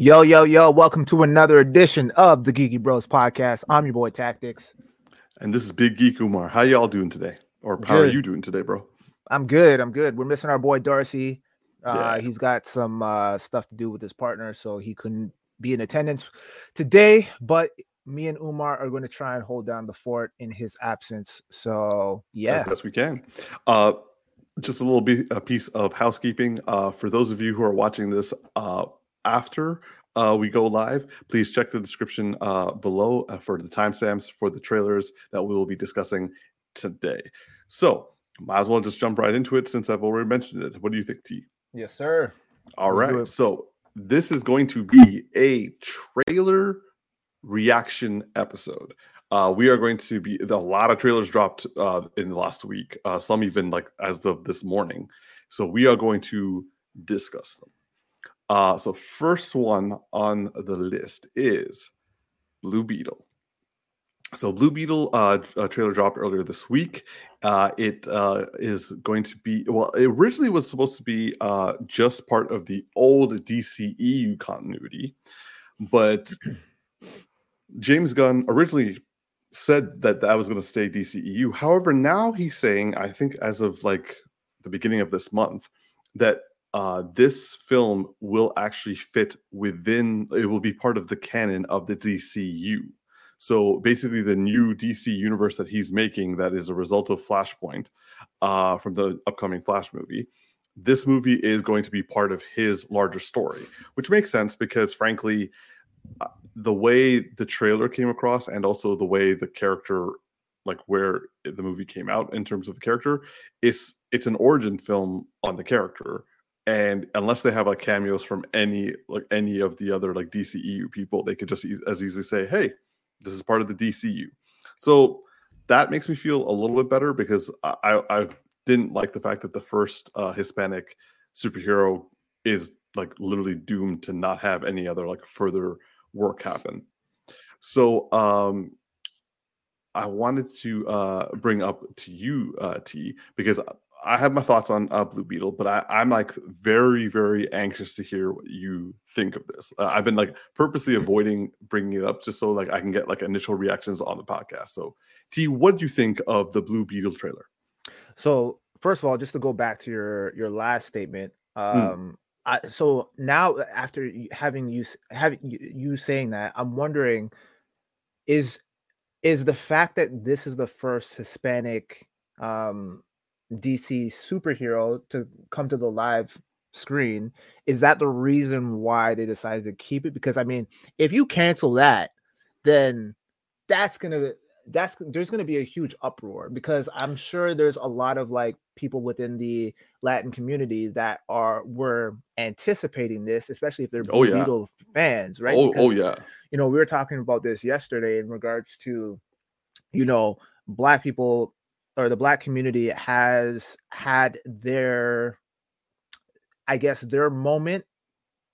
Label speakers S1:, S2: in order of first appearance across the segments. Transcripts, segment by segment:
S1: Yo, yo, yo, welcome to another edition of the Geeky Bros podcast. I'm your boy Tactics.
S2: And this is Big Geek Umar. How y'all doing today? Or how
S1: Good.
S2: are you doing today, bro?
S1: I'm good. I'm good. We're missing our boy Darcy. Uh,
S2: Yeah.
S1: He's got some uh, stuff to do with his partner, so he couldn't be in attendance today. But me and Umar are going to try and hold down the fort in his absence. So, yeah.
S2: As best we can. Uh, just a little bit a piece of housekeeping. Uh, for those of you who are watching this uh, after uh, we go live, please check the description uh, below uh, for the timestamps for the trailers that we will be discussing today. So, might as well just jump right into it since I've already mentioned it. What do you think, T?
S1: Yes, sir.
S2: All
S1: Let's
S2: right. So this is going to be a trailer reaction episode. Uh, we are going to be a lot of trailers dropped uh, in the last week. Uh, some even like as of this morning. So we are going to discuss them. Uh, so first one on the list is Blue Beetle. So Blue Beetle uh, a trailer dropped earlier this week. Uh, it uh, is going to be well. It originally was supposed to be uh, just part of the old DCEU continuity, but James Gunn originally said that that was going to stay DCEU. However, now he's saying, I think as of like the beginning of this month, that uh, this film will actually fit within. It will be part of the canon of the DCU. So basically, the new DC universe that he's making, that is a result of Flashpoint uh, from the upcoming Flash movie. This movie is going to be part of his larger story, which makes sense because, frankly, uh, the way the trailer came across and also the way the character, like where the movie came out in terms of the character, is it's an origin film on the character. And unless they have like cameos from any like any of the other like DCEU people, they could just e- as easily say, "Hey, this is part of the DCU. So that makes me feel a little bit better because I, I, didn't like the fact that the first uh, Hispanic superhero is like literally doomed to not have any other like further work happen. So um I wanted to uh bring up to you uh T because I have my thoughts on uh, Blue Beetle, but I, I'm like very, very anxious to hear what you think of this. Uh, I've been like purposely avoiding bringing it up just so like I can get like initial reactions on the podcast. So, T, what do you think of the Blue Beetle trailer?
S1: So first of all, just to go back to your your last statement, um, I, so now after having you having you saying that, I'm wondering, is is the fact that this is the first Hispanic um, DC superhero to come to the live screen, is that the reason why they decided to keep it? Because I mean, if you cancel that, then that's gonna that's there's gonna be a huge uproar because I'm sure there's a lot of like people within the Latin community that are were anticipating this, especially if they're
S2: Oh,
S1: Blue
S2: yeah.
S1: Fans, right?
S2: Oh, oh yeah.
S1: you know, we were talking about this yesterday in regards to, you know, black people or the black community has had their, I guess, their moment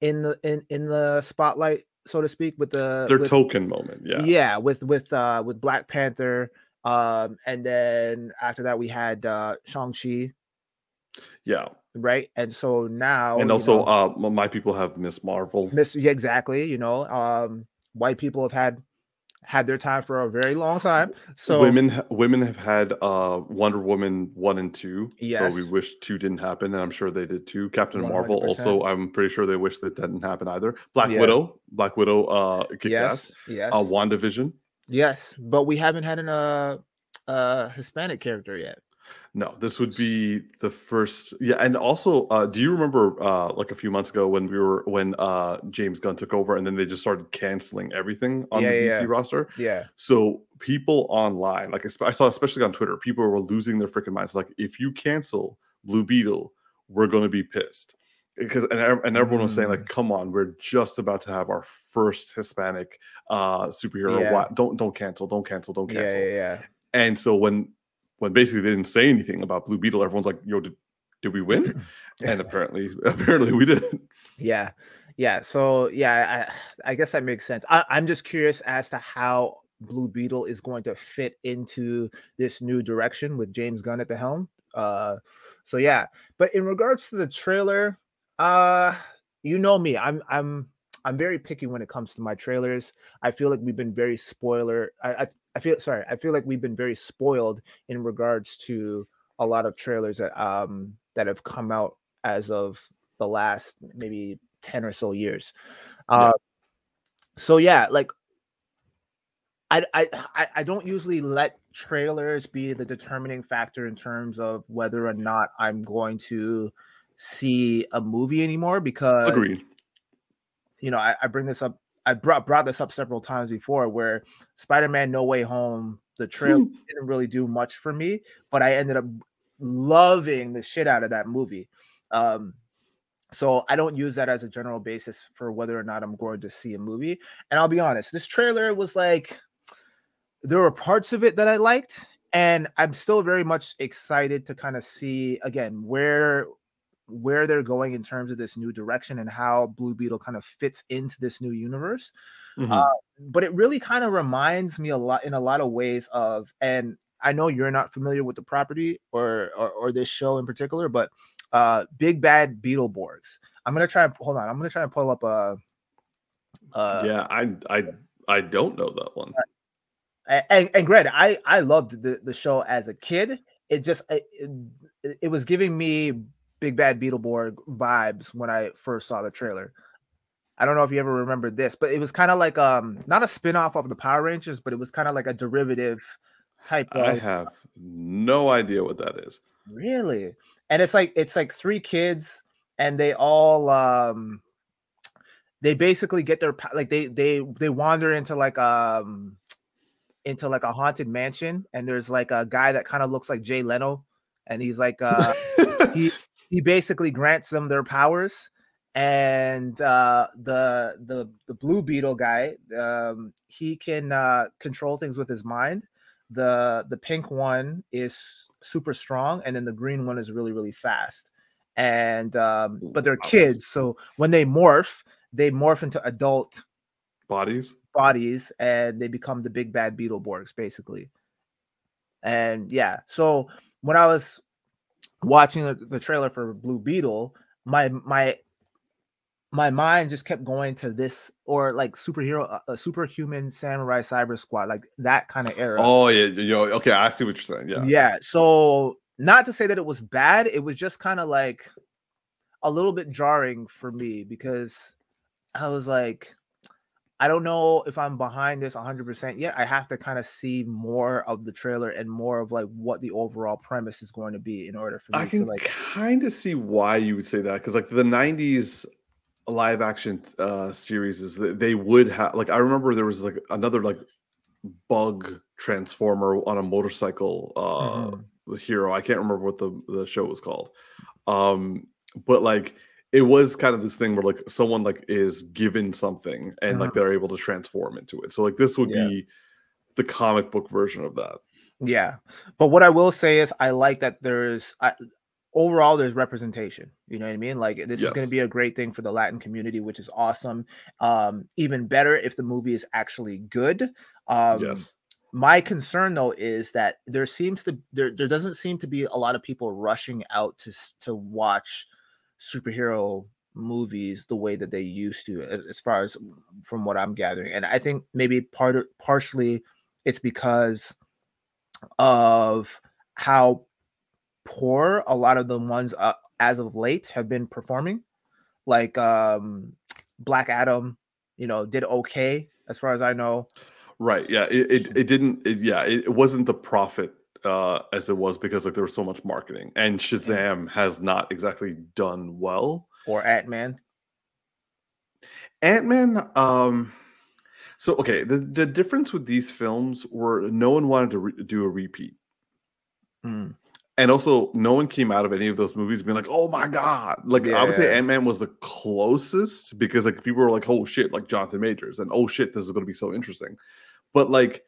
S1: in the in in the spotlight, so to speak, with the
S2: Their
S1: with-
S2: token moment. Yeah.
S1: yeah with with uh with black panther um and then after that we had uh shang-chi
S2: Yeah.
S1: right and so now
S2: and also,
S1: know,
S2: uh, my people have Miss Marvel.
S1: Miss yeah, exactly you know um white people have had had their time for a very long time so
S2: women women have had uh Wonder Woman one and two. Though we wish two didn't happen, and I'm sure they did too. Captain Marvel
S1: 100%.
S2: also, I'm pretty sure they wish that didn't happen either. Black
S1: Yeah.
S2: Widow, Black Widow, uh, kick
S1: yes
S2: ass.
S1: yes
S2: Uh, WandaVision.
S1: yes but we haven't had an uh uh hispanic character yet
S2: No, this would be the first. Yeah, and also, uh, do you remember uh, like a few months ago when we were when uh, James Gunn took over, and then they just started canceling everything on
S1: Yeah,
S2: the
S1: yeah,
S2: DC
S1: yeah.
S2: roster?
S1: yeah
S2: So people online, like I saw, especially on Twitter, people were losing their freaking minds. Like, if you cancel Blue Beetle, we're going to be pissed because and, and everyone was saying
S1: Mm.
S2: like, come on, we're just about to have our first Hispanic uh superhero.
S1: Yeah.
S2: Why, don't don't cancel, don't cancel, don't
S1: yeah
S2: cancel.
S1: yeah yeah
S2: And so when when basically they didn't say anything about Blue Beetle, everyone's like, yo, did, did we win? and apparently apparently we did.
S1: Yeah, yeah. So yeah, I I guess that makes sense. I, I'm just curious as to how Blue Beetle is going to fit into this new direction with James Gunn at the helm. Uh, so yeah. But in regards to the trailer, uh, you know me, I'm I'm I'm very picky when it comes to my trailers. I feel like we've been very spoiler. I, I I feel sorry. I feel like we've been very spoiled in regards to a lot of trailers that um that have come out as of the last maybe 10 or so years. Uh, so yeah, like I, I I don't usually let trailers be the determining factor in terms of whether or not I'm going to see a movie anymore because
S2: Agreed.
S1: You know, I, I bring this up. I brought brought this up several times before, where Spider-Man: No Way Home, the trailer didn't really do much for me, but I ended up loving the shit out of that movie. Um, so I don't use that as a general basis for whether or not I'm going to see a movie. And I'll be honest, this trailer was like there were parts of it that I liked, and I'm still very much excited to kind of see again where where they're going in terms of this new direction and how Blue Beetle kind of fits into this new universe. Mm-hmm. Uh, but it really kind of reminds me a lot in a lot of ways of, and I know you're not familiar with the property or or, or this show in particular, but uh, Big Bad Beetleborgs. I'm gonna try and hold on. I'm gonna try and pull up a.
S2: Uh, yeah, I I I don't know that one.
S1: And, and granted, I I loved the the show as a kid. It just it, it was giving me Big Bad Beetleborg vibes when I first saw the trailer. I don't know if you ever remember this, but it was kind of like um not a spin-off of the Power Rangers, but it was kind of like a derivative type
S2: of I have no idea what that is.
S1: Really? And it's like it's like three kids and they all um they basically get their like they they they wander into like um into like a haunted mansion and there's like a guy that kind of looks like Jay Leno and he's like uh he he basically grants them their powers and uh, the the the blue beetle guy um, he can uh, control things with his mind. The the pink one is super strong and then the green one is really really fast. And um, but they're kids so when they morph they morph into adult
S2: bodies?
S1: bodies and they become the big bad beetleborgs basically. And yeah so when i was watching the, the trailer for Blue Beetle, my my my mind just kept going to this or like superhero, a uh, superhuman samurai cyber squad, like that kind of era.
S2: Oh yeah, yo, okay, I see what you're saying. Yeah,
S1: yeah. So not to say that it was bad, it was just kind of like a little bit jarring for me because I was like, I don't know if I'm behind this 100% yet. I have to kind of see more of the trailer and more of like what the overall premise is going to be in order for me
S2: I can
S1: to like
S2: kind of see why you would say that because like the 90s live action uh series is that they would have like I remember there was like another like bug transformer on a motorcycle uh mm-hmm. hero. I can't remember what the the show was called. Um but like it was kind of this thing where like someone like is given something and like they're able to transform into it. So like this would yeah. be the comic book version of that.
S1: Yeah. But what I will say is I like that there's I, overall there's representation. You know what I mean? Like this yes. is going to be a great thing for the Latin community, which is awesome. Um even better if the movie is actually good. Um yes. My concern though is that there seems to there there doesn't seem to be a lot of people rushing out to to watch superhero movies the way that they used to as far as from what i'm gathering and i think maybe part of partially it's because of how poor a lot of the ones uh, as of late have been performing like um black adam you know did okay as far as i know.
S2: Right yeah it it, it didn't it, yeah it, it wasn't the profit uh, as it was because like there was so much marketing, and Shazam has not exactly done well.
S1: Or Ant Man.
S2: Ant Man. Um, so okay, the the difference with these films were no one wanted to re- do a repeat, mm. and also no one came out of any of those movies being like, "Oh my god!" Like yeah. I would say, Ant Man was the closest because like people were like, "Oh shit!" Like Jonathan Majors, and "Oh shit!" This is going to be so interesting, but like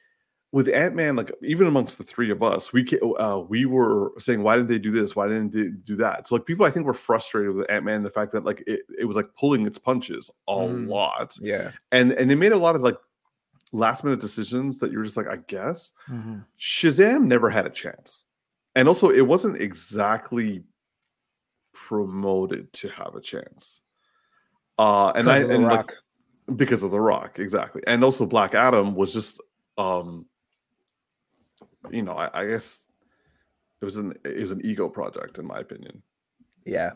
S2: with Ant Man, like even amongst the three of us, we uh, we were saying, why didn't they do this? Why didn't they do that? So like people, I think were frustrated with Ant Man, the fact that like it, it was like pulling its punches a mm, lot,
S1: yeah,
S2: and and they made a lot of like last minute decisions that you're just like, I guess mm-hmm. Shazam never had a chance, and also it wasn't exactly promoted to have a chance. Uh, and I and like because of The Rock, exactly. And also Black Adam was just um you know, I, I guess it was an it was an ego project in my opinion.
S1: Yeah.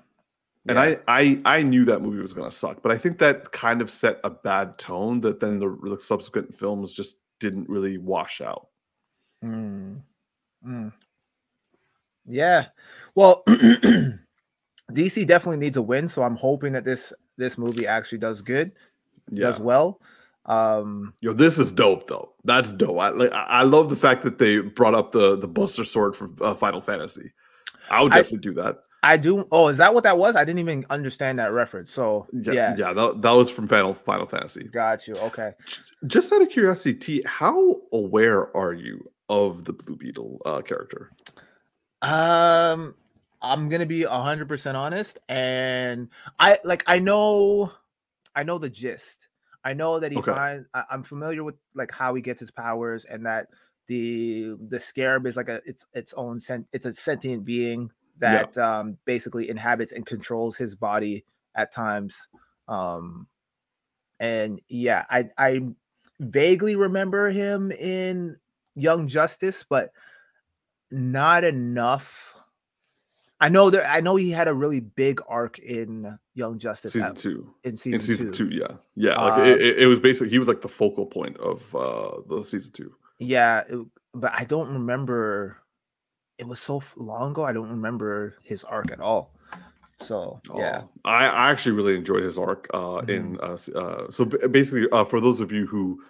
S2: And
S1: Yeah.
S2: I, I I knew that movie was gonna suck, but I think that kind of set a bad tone that then the, the subsequent films just didn't really wash out.
S1: Mm. Mm. Yeah. Well, DC definitely needs a win, so I'm hoping that this this movie actually does good,
S2: Yeah.
S1: does well. Um,
S2: Yo, this is dope though. That's dope. I like. I I love the fact that they brought up the the Buster Sword from uh, Final Fantasy. I would
S1: I-
S2: definitely do that.
S1: I do. Oh, is that what that was? I didn't even understand that reference. So
S2: Yeah,
S1: yeah,
S2: yeah. That, that was from Final Final Fantasy.
S1: got you. Okay.
S2: Just out of curiosity, T, how aware are you of the Blue Beetle uh, character?
S1: Um, I'm gonna be hundred percent honest, and I like I know, I know the gist. I know that he
S2: Okay.
S1: finds. I, I'm familiar with like how he gets his powers, and that the the scarab is like a it's its own sent. It's a sentient being
S2: Yeah.
S1: that um basically inhabits and controls his body at times. Um, and yeah, I I vaguely remember him in Young Justice, but not enough. I know that I know he had a really big arc in Young Justice
S2: Season
S1: at-
S2: two.
S1: in season,
S2: In season
S1: two.
S2: two. yeah, yeah. Like
S1: Uh,
S2: it, it, was basically he was like the focal point of uh the season two.
S1: Yeah, it- but I don't remember. It was so long ago. I don't remember his arc at all. So yeah,
S2: Oh, I, I actually really enjoyed his arc. Uh, in uh, uh, so basically, uh, for those of you who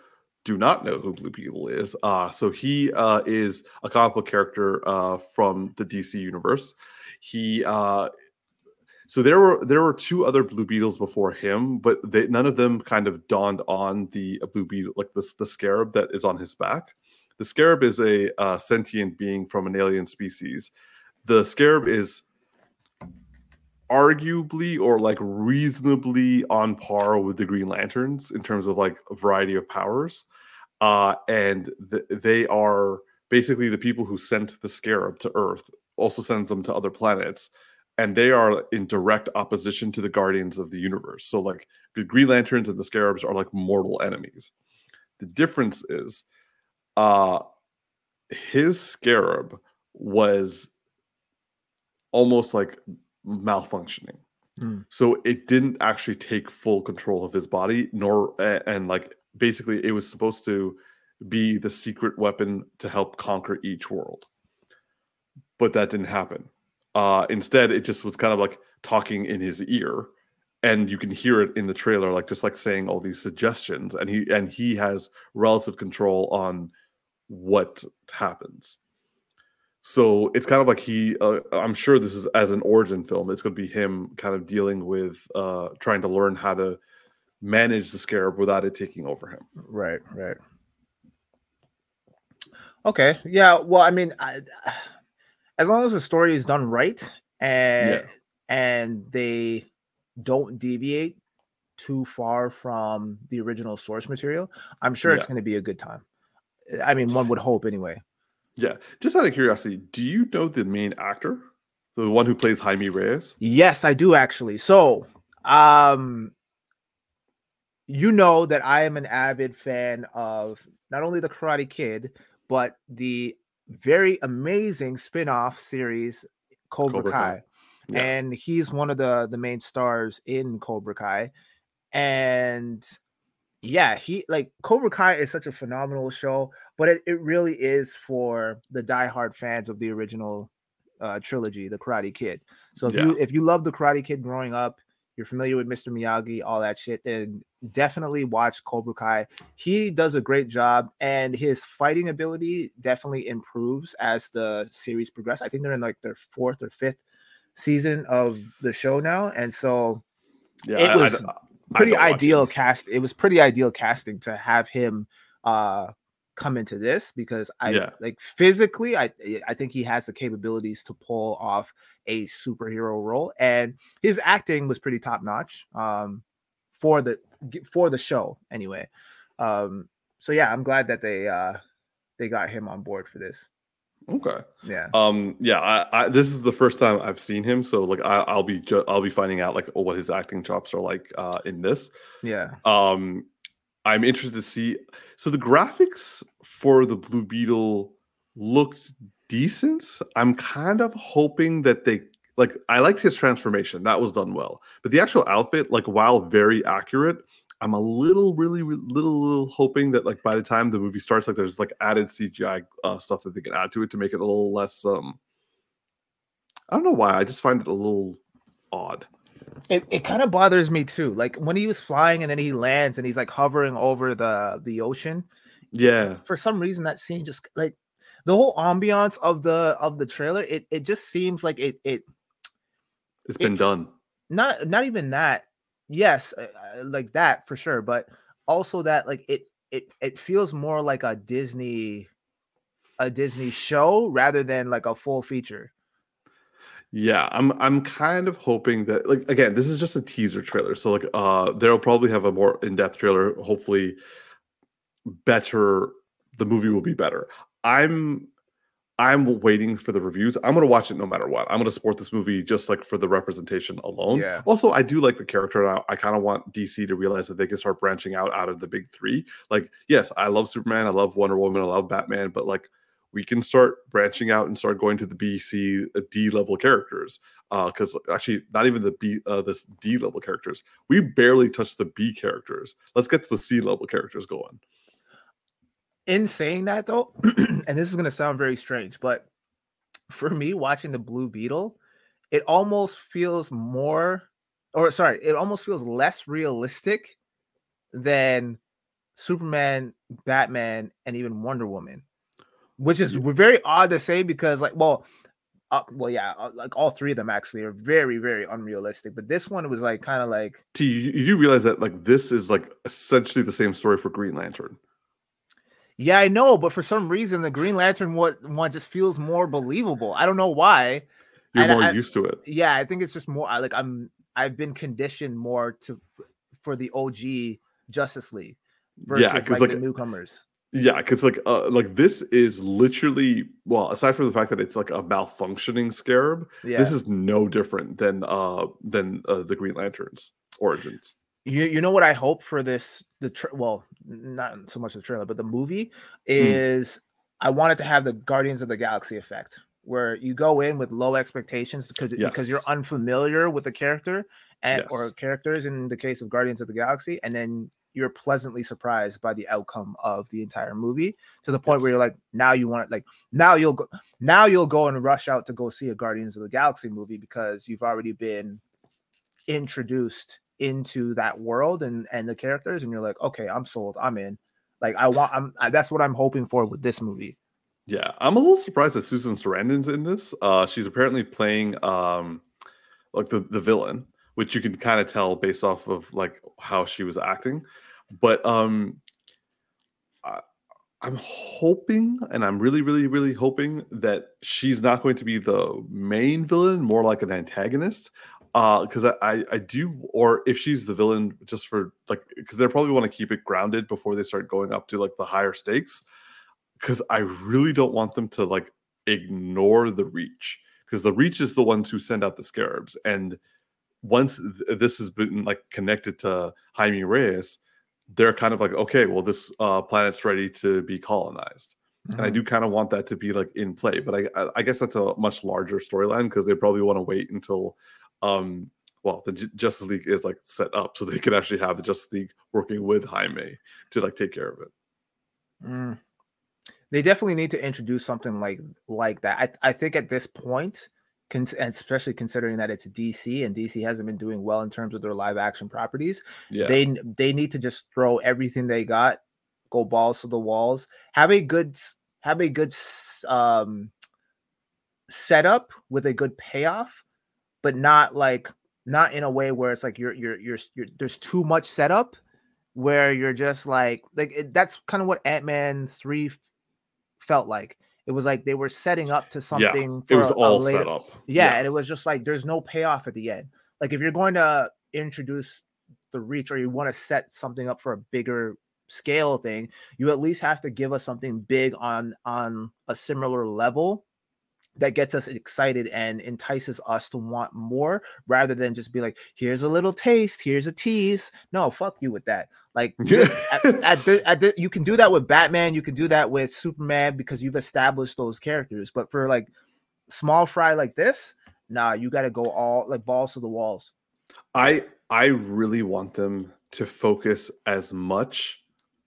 S2: do not know who Blue Beetle is, uh, so he uh, is a comic book character uh, from the DC universe. He uh, so there were there were two other Blue Beetles before him, but they, none of them kind of dawned on the Blue Beetle, like the the scarab that is on his back. The scarab is a uh, sentient being from an alien species. The scarab is arguably or like reasonably on par with the Green Lanterns in terms of like a variety of powers. Uh, and th- they are basically the people who sent the scarab to Earth, also sends them to other planets. And they are in direct opposition to the Guardians of the Universe. So, like, the Green Lanterns and the Scarabs are like mortal enemies. The difference is, uh, his scarab was almost like malfunctioning.
S1: Mm.
S2: So it didn't actually take full control of his body, nor and like basically it was supposed to be the secret weapon to help conquer each world. But that didn't happen. Uh, instead, it just was kind of like talking in his ear, and you can hear it in the trailer, like just like saying all these suggestions, and he and he has relative control on what happens. So it's kind of like he. Uh, I'm sure this is as an origin film. It's going to be him kind of dealing with uh, trying to learn how to manage the scarab without it taking over him.
S1: right, right. Okay, yeah. Well, I mean, I, as long as the story is done right and
S2: Yeah.
S1: and they don't deviate too far from the original source material, I'm sure it's going to be a good time. I mean, one would hope anyway.
S2: Yeah. Just out of curiosity, do you know the main actor, the one who plays Jaime Reyes?
S1: Yes, I do actually. So, um, you know that I am an avid fan of not only the Karate Kid, but the very amazing spin-off series Cobra,
S2: Cobra
S1: Kai.
S2: Kai. Yeah.
S1: And he's one of the the main stars in Cobra Kai. And yeah, he like Cobra Kai is such a phenomenal show, but it, it really is for the diehard fans of the original uh, trilogy, The Karate Kid. So if you if you love The Karate Kid growing up, you're familiar with Mr. Miyagi, all that shit, then definitely watch Cobra Kai. He does a great job, and his fighting ability definitely improves as the series progresses. I think they're in like their fourth or fifth season of the show now, and so
S2: Yeah,
S1: It
S2: I- I
S1: was pretty ideal cast. It was pretty ideal casting to have him uh come into this because I
S2: Yeah.
S1: like physically I I think he has the capabilities to pull off a superhero role and his acting was pretty top notch um for the for the show anyway. Um so yeah, I'm glad that they uh they got him on board for this.
S2: Okay.
S1: Yeah.
S2: Um. Yeah. I, I. This is the first time I've seen him, so like I, I'll be. Ju- I'll be finding out like what his acting chops are like uh, in this.
S1: Yeah.
S2: Um. I'm interested to see. So the graphics for the Blue Beetle looked decent. I'm kind of hoping that they like I liked his transformation. That was done well. But the actual outfit, like while very accurate, I'm a little, really, little, little hoping that like by the time the movie starts, like there's like added CGI uh, stuff that they can add to it to make it a little less. um I don't know why. I just find it a little odd.
S1: It, it kind of bothers me too. Like when he was flying and then he lands and he's like hovering over the the ocean.
S2: Yeah.
S1: For some reason, that scene just like the whole ambiance of the of the trailer. It it just seems like it it.
S2: It's been it, done.
S1: Not not even that. Yes, uh, uh, like that for sure. But also that like it it it feels more like a Disney a Disney show rather than like a full feature.
S2: Yeah, I'm I'm kind of hoping that like again, this is just a teaser trailer. So like uh they'll probably have a more in-depth trailer, hopefully better the movie will be better. I'm I'm waiting for the reviews. I'm gonna watch it no matter what. I'm gonna support this movie just like for the representation alone.
S1: Yeah.
S2: Also, I do like the character. and I, I kind of want DC to realize that they can start branching out out of the big three. Like, yes, I love Superman, I love Wonder Woman, I love Batman, but like we can start branching out and start going to the B, C, uh, level characters. Because uh, actually, not even the B, uh, the D level characters. We barely touched the B characters. Let's get to the C level characters going.
S1: In saying that, though, and this is going to sound very strange, but for me, watching the Blue Beetle, it almost feels more, or sorry, it almost feels less realistic than Superman, Batman, and even Wonder Woman which is very odd to say because like well uh, well yeah uh, like all three of them actually are very very unrealistic but this one was like kind of like
S2: T, you, you realize that like this is like essentially the same story for green lantern
S1: yeah i know but for some reason the green lantern one, one just feels more believable i don't know why
S2: you're and more I, used to it
S1: yeah i think it's just more like i'm i've been conditioned more to for the og justice league versus yeah, like, like the newcomers
S2: yeah, because like uh, like this is literally well, aside from the fact that it's like a malfunctioning scarab, yeah. this is no different than uh than uh, the Green Lanterns origins.
S1: You you know what I hope for this the tra- well not so much the trailer but the movie hmm. is mm. I wanted to have the Guardians of the Galaxy effect where you go in with low expectations because yes. because you're unfamiliar with the character and yes. or characters in the case of Guardians of the Galaxy and then you're pleasantly surprised by the outcome of the entire movie to the point yes. where you're like now you want it like now you'll go now you'll go and rush out to go see a Guardians of the Galaxy movie because you've already been introduced into that world and and the characters and you're like okay I'm sold. I'm in. Like I want I'm I, that's what I'm hoping for with this movie.
S2: Yeah I'm a little surprised that Susan Sarandon's in this. Uh she's apparently playing um like the the villain which you can kind of tell based off of like how she was acting. But um I, i'm hoping and i'm really really really hoping that she's not going to be the main villain more like an antagonist uh because I, I i do or if she's the villain just for like because they probably want to keep it grounded before they start going up to like the higher stakes because i really don't want them to like ignore the reach because the reach is the ones who send out the scarabs and once th- this has been like connected to jaime reyes they're kind of like, okay, well, this uh, planet's ready to be colonized. Mm-hmm. And I mm-hmm. do kind of want that to be like in play, but I I guess that's a much larger storyline because they probably want to wait until, um, well, the J- Justice League is like set up so they can actually have the Justice League working with Jaime to like take care of it.
S1: Mm. They definitely need to introduce something like like that. I I think at this point, and especially considering that it's DC and DC hasn't been doing well in terms of their live action properties. Yeah. They they need to just throw everything they got, go balls to the walls, have a good have a good um setup with a good payoff, but not like not in a way where it's like you're you're you're, you're there's too much setup where you're just like like it, that's kind of what Ant-Man 3 felt like it was like they were setting up to something.
S2: Yeah, it was a, all a later, set up.
S1: Yeah, yeah, and it was just like there's no payoff at the end. Like if you're going to introduce the reach or you want to set something up for a bigger scale thing, you at least have to give us something big on on a similar level that gets us excited and entices us to want more rather than just be like here's a little taste here's a tease. No fuck you with that. Like at, at the, at the, you can do that with batman you can do that with superman because you've established those characters but for like small fry like this nah you got to go all like balls to the walls.
S2: I i really want them to focus as much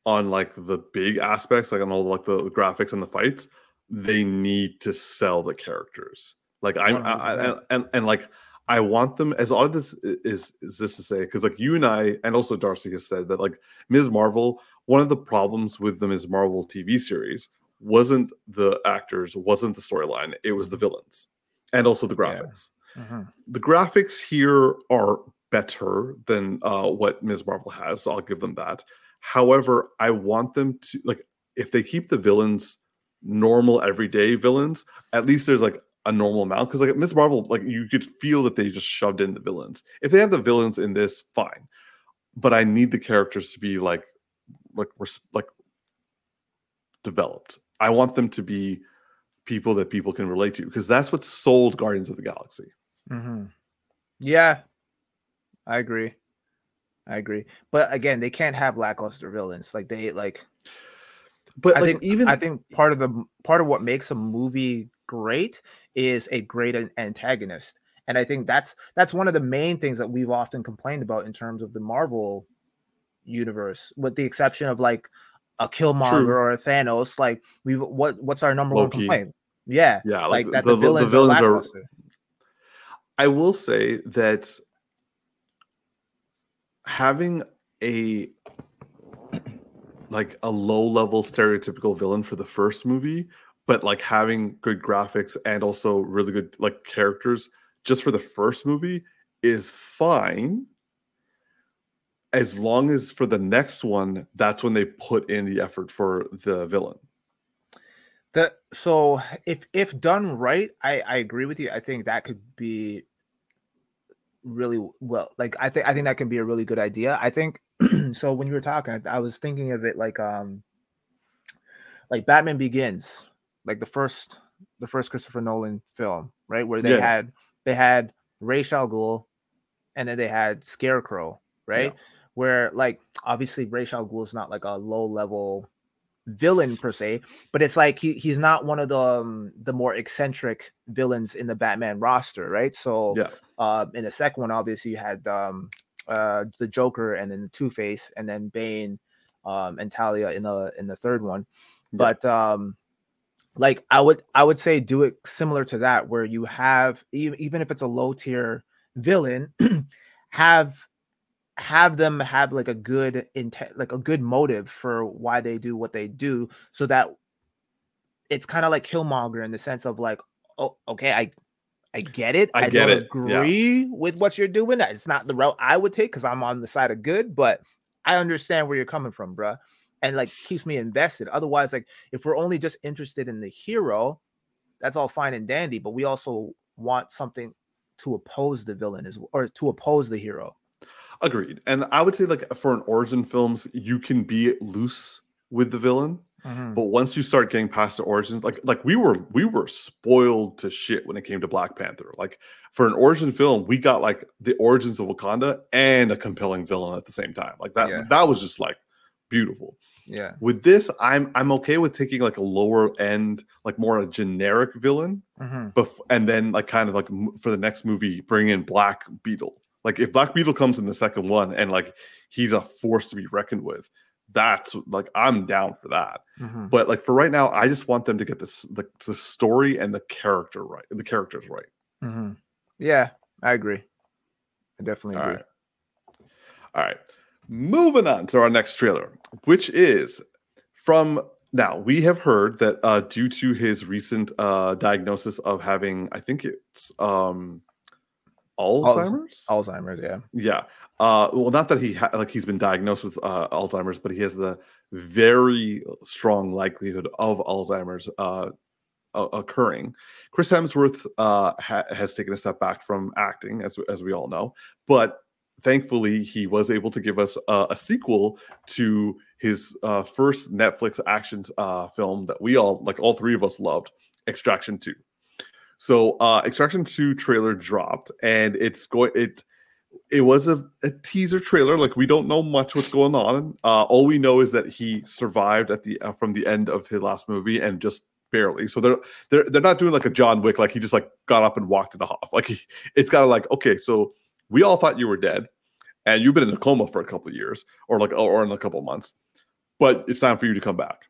S2: on like the big aspects like on all like the graphics and the fights they need to sell the characters. Like I'm, I, I, and and like I want them as odd this is is this to say because like you and I and also Darcy has said that like Ms. Marvel, one of the problems with the Ms. Marvel TV series wasn't the actors, wasn't the storyline, it was the villains and also the graphics. Yeah. Mm-hmm. The graphics here are better than uh, what Ms. Marvel has, so I'll give them that. However, I want them to like if they keep the villains normal everyday villains, at least there's like a normal amount. Because like Miss Marvel, like you could feel that they just shoved in the villains. If they have the villains in this, fine. But I need the characters to be like like like developed. I want them to be people that people can relate to because that's what sold Guardians of the Galaxy.
S1: Mm-hmm. Yeah, I agree. I agree. But again, they can't have lackluster villains. Like they like but I like, think even I think part of the part of what makes a movie great is a great antagonist. And I think that's that's one of the main things that we've often complained about in terms of the Marvel universe, with the exception of like a Killmonger True. or a Thanos. Like we what what's our number Loki. one complaint? Yeah,
S2: yeah, like, like that the, the villains, the villains are, are. I will say that having a like a low level stereotypical villain for the first movie, but like having good graphics and also really good like characters just for the first movie is fine. As long as for the next one, that's when they put in the effort for the villain.
S1: That so if if done right, I I agree with you. I think that could be really well. Like I think I think that can be a really good idea. I think so when you were talking, I, I, was thinking of it like um like Batman Begins, like the first the first Christopher Nolan film, right? Where they yeah. had they had Ra's al Ghul and then they had Scarecrow, right? Yeah. Where like obviously Ra's al Ghul is not like a low level villain per se, but it's like he, he's not one of the um, the more eccentric villains in the Batman roster, right? So yeah. uh in the second one, obviously you had um uh, the Joker and then the Two Face and then Bane um, and Talia in the in the third one. But um, like I would I would say do it similar to that where you have even even if it's a low tier villain, have have them have like a good intent like a good motive for why they do what they do so that it's kind of like Killmonger in the sense of like oh okay I I get it.
S2: I, I get
S1: don't
S2: it.
S1: agree yeah. with what you're doing. It's not the route I would take because I'm on the side of good, but I understand where you're coming from, bruh. And like keeps me invested. Otherwise, like if we're only just interested in the hero, that's all fine and dandy. But we also want something to oppose the villain as or to oppose the hero.
S2: Agreed. And I would say like for an origin films, you can be loose with the villain Mm-hmm. But once you start getting past the origins, like like we were we were spoiled to shit when it came to Black Panther. Like for an origin film, we got like the origins of Wakanda and a compelling villain at the same time. Like that yeah. that was just like beautiful.
S1: Yeah.
S2: With this, I'm I'm okay with taking like a lower end, like more a generic villain, mm-hmm. but and then like kind of like for the next movie, bring in Black Beetle. Like if Black Beetle comes in the second one and like he's a force to be reckoned with, that's like I'm down for that. Mm-hmm. But like for right now, I just want them to get this the, the story and the character right, the characters right.
S1: Mm-hmm. Yeah, I agree. I definitely agree.
S2: All right. All right. Moving on to our next trailer, which is from now we have heard that uh, due to his recent uh, diagnosis of having, I think it's um, Alzheimer's.
S1: Alzheimer's, yeah,
S2: yeah. Uh, well, not that he ha- like he's been diagnosed with uh, Alzheimer's, but he has the very strong likelihood of Alzheimer's uh, occurring. Chris Hemsworth uh, ha- has taken a step back from acting, as as we all know, but thankfully he was able to give us a sequel to his uh, first Netflix action uh, film that we all like all three of us loved, Extraction Two. So uh Extraction 2 trailer dropped and it's going it it was a, a teaser trailer like we don't know much what's going on. Uh all we know is that he survived at the uh, from the end of his last movie and just barely. So they're they're they're not doing like a john wick like he just like got up and walked it off. Like he, it's kind of like okay so we all thought you were dead and you've been in a coma for a couple of years or like or in a couple of months but it's time for you to come back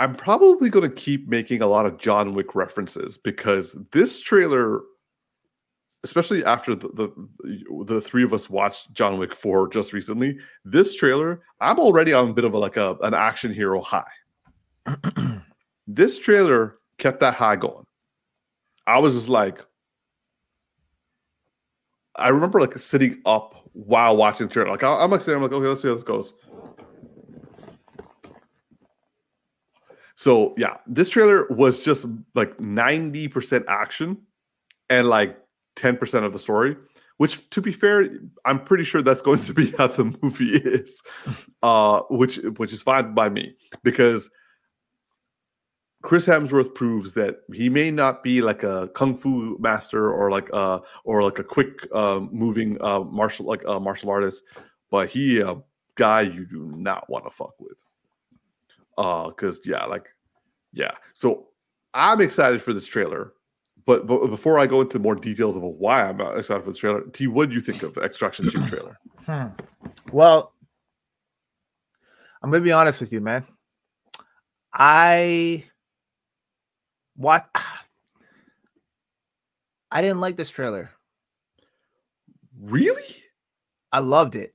S2: i'm probably going to keep making a lot of john wick references because this trailer especially after the, the the three of us watched John Wick 4 just recently, this trailer, I'm already on a bit of a like a an action hero high. this trailer kept that high going. I was just like, I remember like sitting up while watching the trailer. Like I, am like saying, I'm like, okay, let's see how this goes. So yeah, this trailer was just like 90% action and like 10% of the story which to be fair i'm pretty sure that's going to be how the movie is uh which which is fine by me because chris hemsworth proves that he may not be like a kung fu master or like a or like a quick uh, moving uh martial like a martial artist but he a guy you do not want to fuck with uh because yeah like yeah so i'm excited for this trailer but, but before I go into more details of why I'm excited for the trailer, T, what do you think of the Extraction 2 trailer?
S1: Hmm. Well, I'm gonna be honest with you, man. I what I didn't like this trailer.
S2: Really?
S1: I loved it.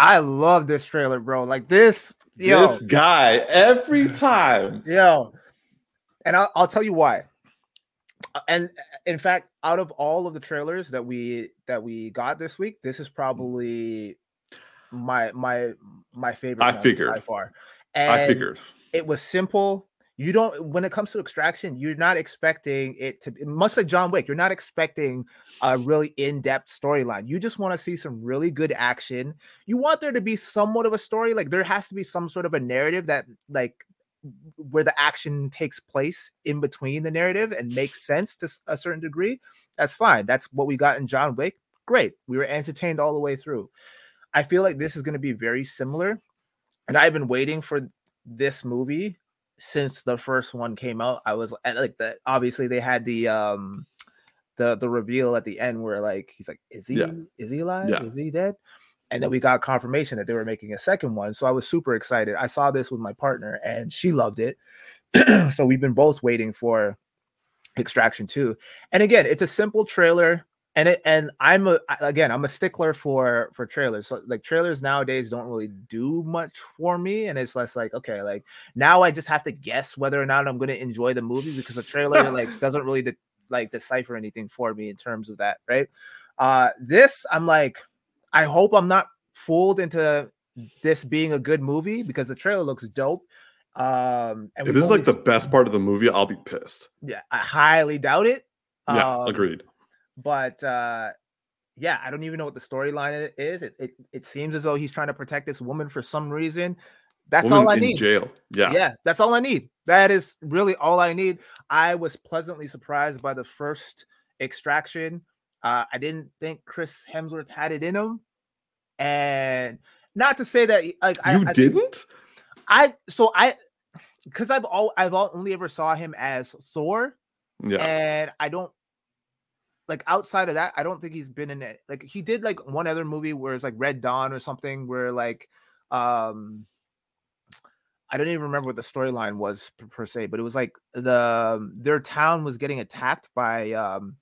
S1: I love this trailer, bro. Like this, yo,
S2: this guy every time,
S1: yo. And I'll, I'll tell you why. Uh, and uh, in fact, out of all of the trailers that we that we got this week, this is probably my my my favorite.
S2: I figured
S1: by far.
S2: And I figured
S1: it was simple. You don't when it comes to extraction, you're not expecting it to much like John Wick. You're not expecting a really in-depth storyline. You just want to see some really good action. You want there to be somewhat of a story. Like there has to be some sort of a narrative that like where the action takes place in between the narrative and makes sense to a certain degree, that's fine. That's what we got in John Wick. Great. We were entertained all the way through. I feel like this is going to be very similar. And I've been waiting for this movie since the first one came out. I was like that obviously they had the um the the reveal at the end where like he's like, is he yeah. is he alive? Yeah. Is he dead? and then we got confirmation that they were making a second one so i was super excited i saw this with my partner and she loved it so we've been both waiting for extraction 2 and again it's a simple trailer and it and i'm a again i'm a stickler for for trailers so like trailers nowadays don't really do much for me and it's less like okay like now i just have to guess whether or not i'm going to enjoy the movie because the trailer like doesn't really de- like decipher anything for me in terms of that right uh this i'm like I hope I'm not fooled into this being a good movie because the trailer looks dope. Um,
S2: and if this is like the best part of the movie, I'll be pissed.
S1: Yeah, I highly doubt it.
S2: Yeah, um, agreed.
S1: But uh, yeah, I don't even know what the storyline is. It, it it seems as though he's trying to protect this woman for some reason. That's woman all I need.
S2: Jail. Yeah.
S1: Yeah, that's all I need. That is really all I need. I was pleasantly surprised by the first extraction. Uh, I didn't think Chris Hemsworth had it in him, and not to say that like
S2: you
S1: I,
S2: didn't.
S1: I so I because I've all I've all only ever saw him as Thor.
S2: Yeah,
S1: and I don't like outside of that. I don't think he's been in it. Like he did like one other movie where it's like Red Dawn or something where like um I don't even remember what the storyline was per, per, se, but it was like the their town was getting attacked by um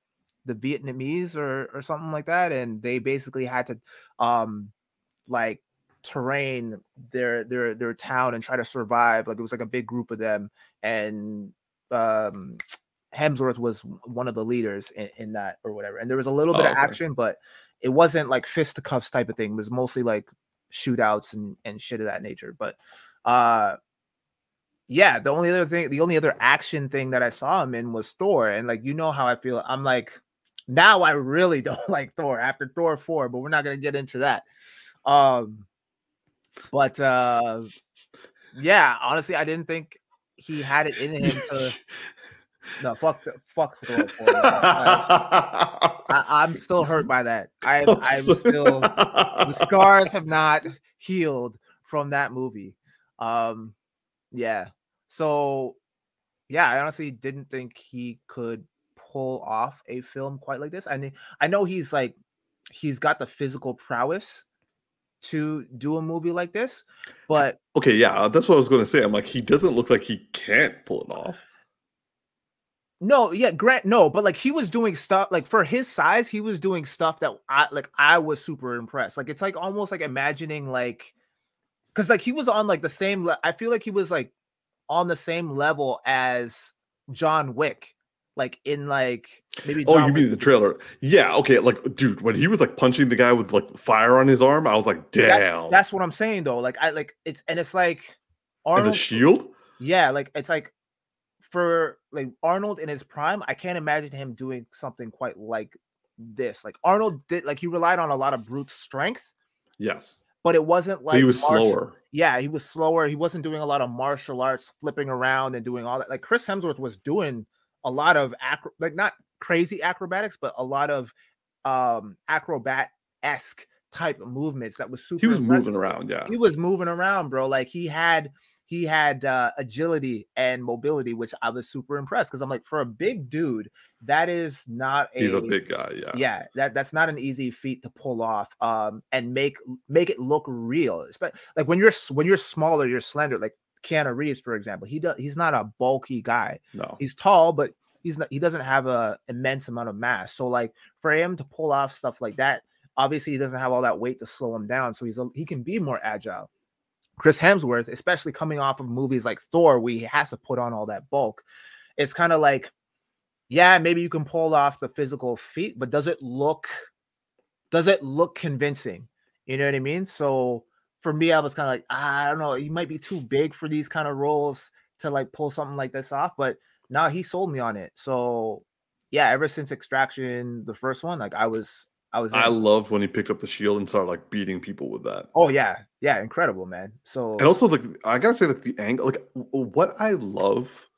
S1: the Vietnamese or or something like that, and they basically had to um like terrain their their their town and try to survive. Like it was like a big group of them, and um Hemsworth was one of the leaders in, in that or whatever. And there was a little bit oh, of action, but it wasn't like fisticuffs type of thing. It was mostly like shootouts and and shit of that nature. But uh yeah, the only other thing, the only other action thing that I saw him in was Thor. And like you know how I feel. I'm like now I really don't like Thor after Thor 4, but we're not going to get into that. Um but uh yeah, honestly I didn't think he had it in him to No, fuck, the, fuck. Thor 4. I, am still hurt by that. I, I'm, I'm still the scars have not healed from that movie. Um, yeah. So, yeah, I honestly didn't think he could pull off a film quite like this. I mean, I know he's like he's got the physical prowess to do a movie like this, but
S2: okay, yeah, that's what I was going to say. I'm like, he doesn't look like he can't pull it off.
S1: No, yeah, Grant, no, but like he was doing stuff like for his size, he was doing stuff that I like I was super impressed. Like it's like almost like imagining like because like he was on like the same le- I feel like he was like on the same level as John Wick. Like in like maybe
S2: Oh,
S1: John
S2: you mean
S1: Wick-
S2: the trailer? Yeah, okay. Like, dude, when he was like punching the guy with like fire on his arm, I was like, damn.
S1: that's, that's what I'm saying though. Like I like it's and it's like
S2: and the shield?
S1: Yeah, like it's like for like Arnold in his prime, I can't imagine him doing something quite like this. Like Arnold did, like he relied on a lot of brute strength,
S2: Yes.
S1: but it wasn't like
S2: he was
S1: martial-
S2: slower.
S1: Yeah, he was slower. He wasn't doing a lot of martial arts, flipping around and doing all that. Like Chris Hemsworth was doing a lot of acro- like not crazy acrobatics, but a lot of um acrobat esque type of movements that was super.
S2: He was
S1: impressive.
S2: moving around, yeah.
S1: He was moving around, bro. Like he had he had uh, agility and mobility, which I was super impressed because I'm like, for a big dude, that is not a
S2: He's a big guy, yeah.
S1: yeah that that's not an easy feat to pull off um and make make it look real Espe- like when you're when you're smaller you're slender like Keanu Reeves for example he does he's not a bulky guy
S2: No.
S1: he's tall but he's not he doesn't have a immense amount of mass so like for him to pull off stuff like that obviously he doesn't have all that weight to slow him down so he's a, he can be more agile Chris Hemsworth especially coming off of movies like Thor where he has to put on all that bulk it's kind of like yeah, maybe you can pull off the physical feat, but does it look does it look convincing? You know what I mean? So for me, I was kind of like, ah, I don't know, he might be too big for these kind of roles to like pull something like this off, but now he sold me on it. So yeah, ever since Extraction, the first one, like I was I was
S2: I
S1: in.
S2: loved when he picked up the shield and started like beating people with that.
S1: oh yeah, yeah, incredible, man. So
S2: And also, like, I gotta say, like, the angle, like, what I love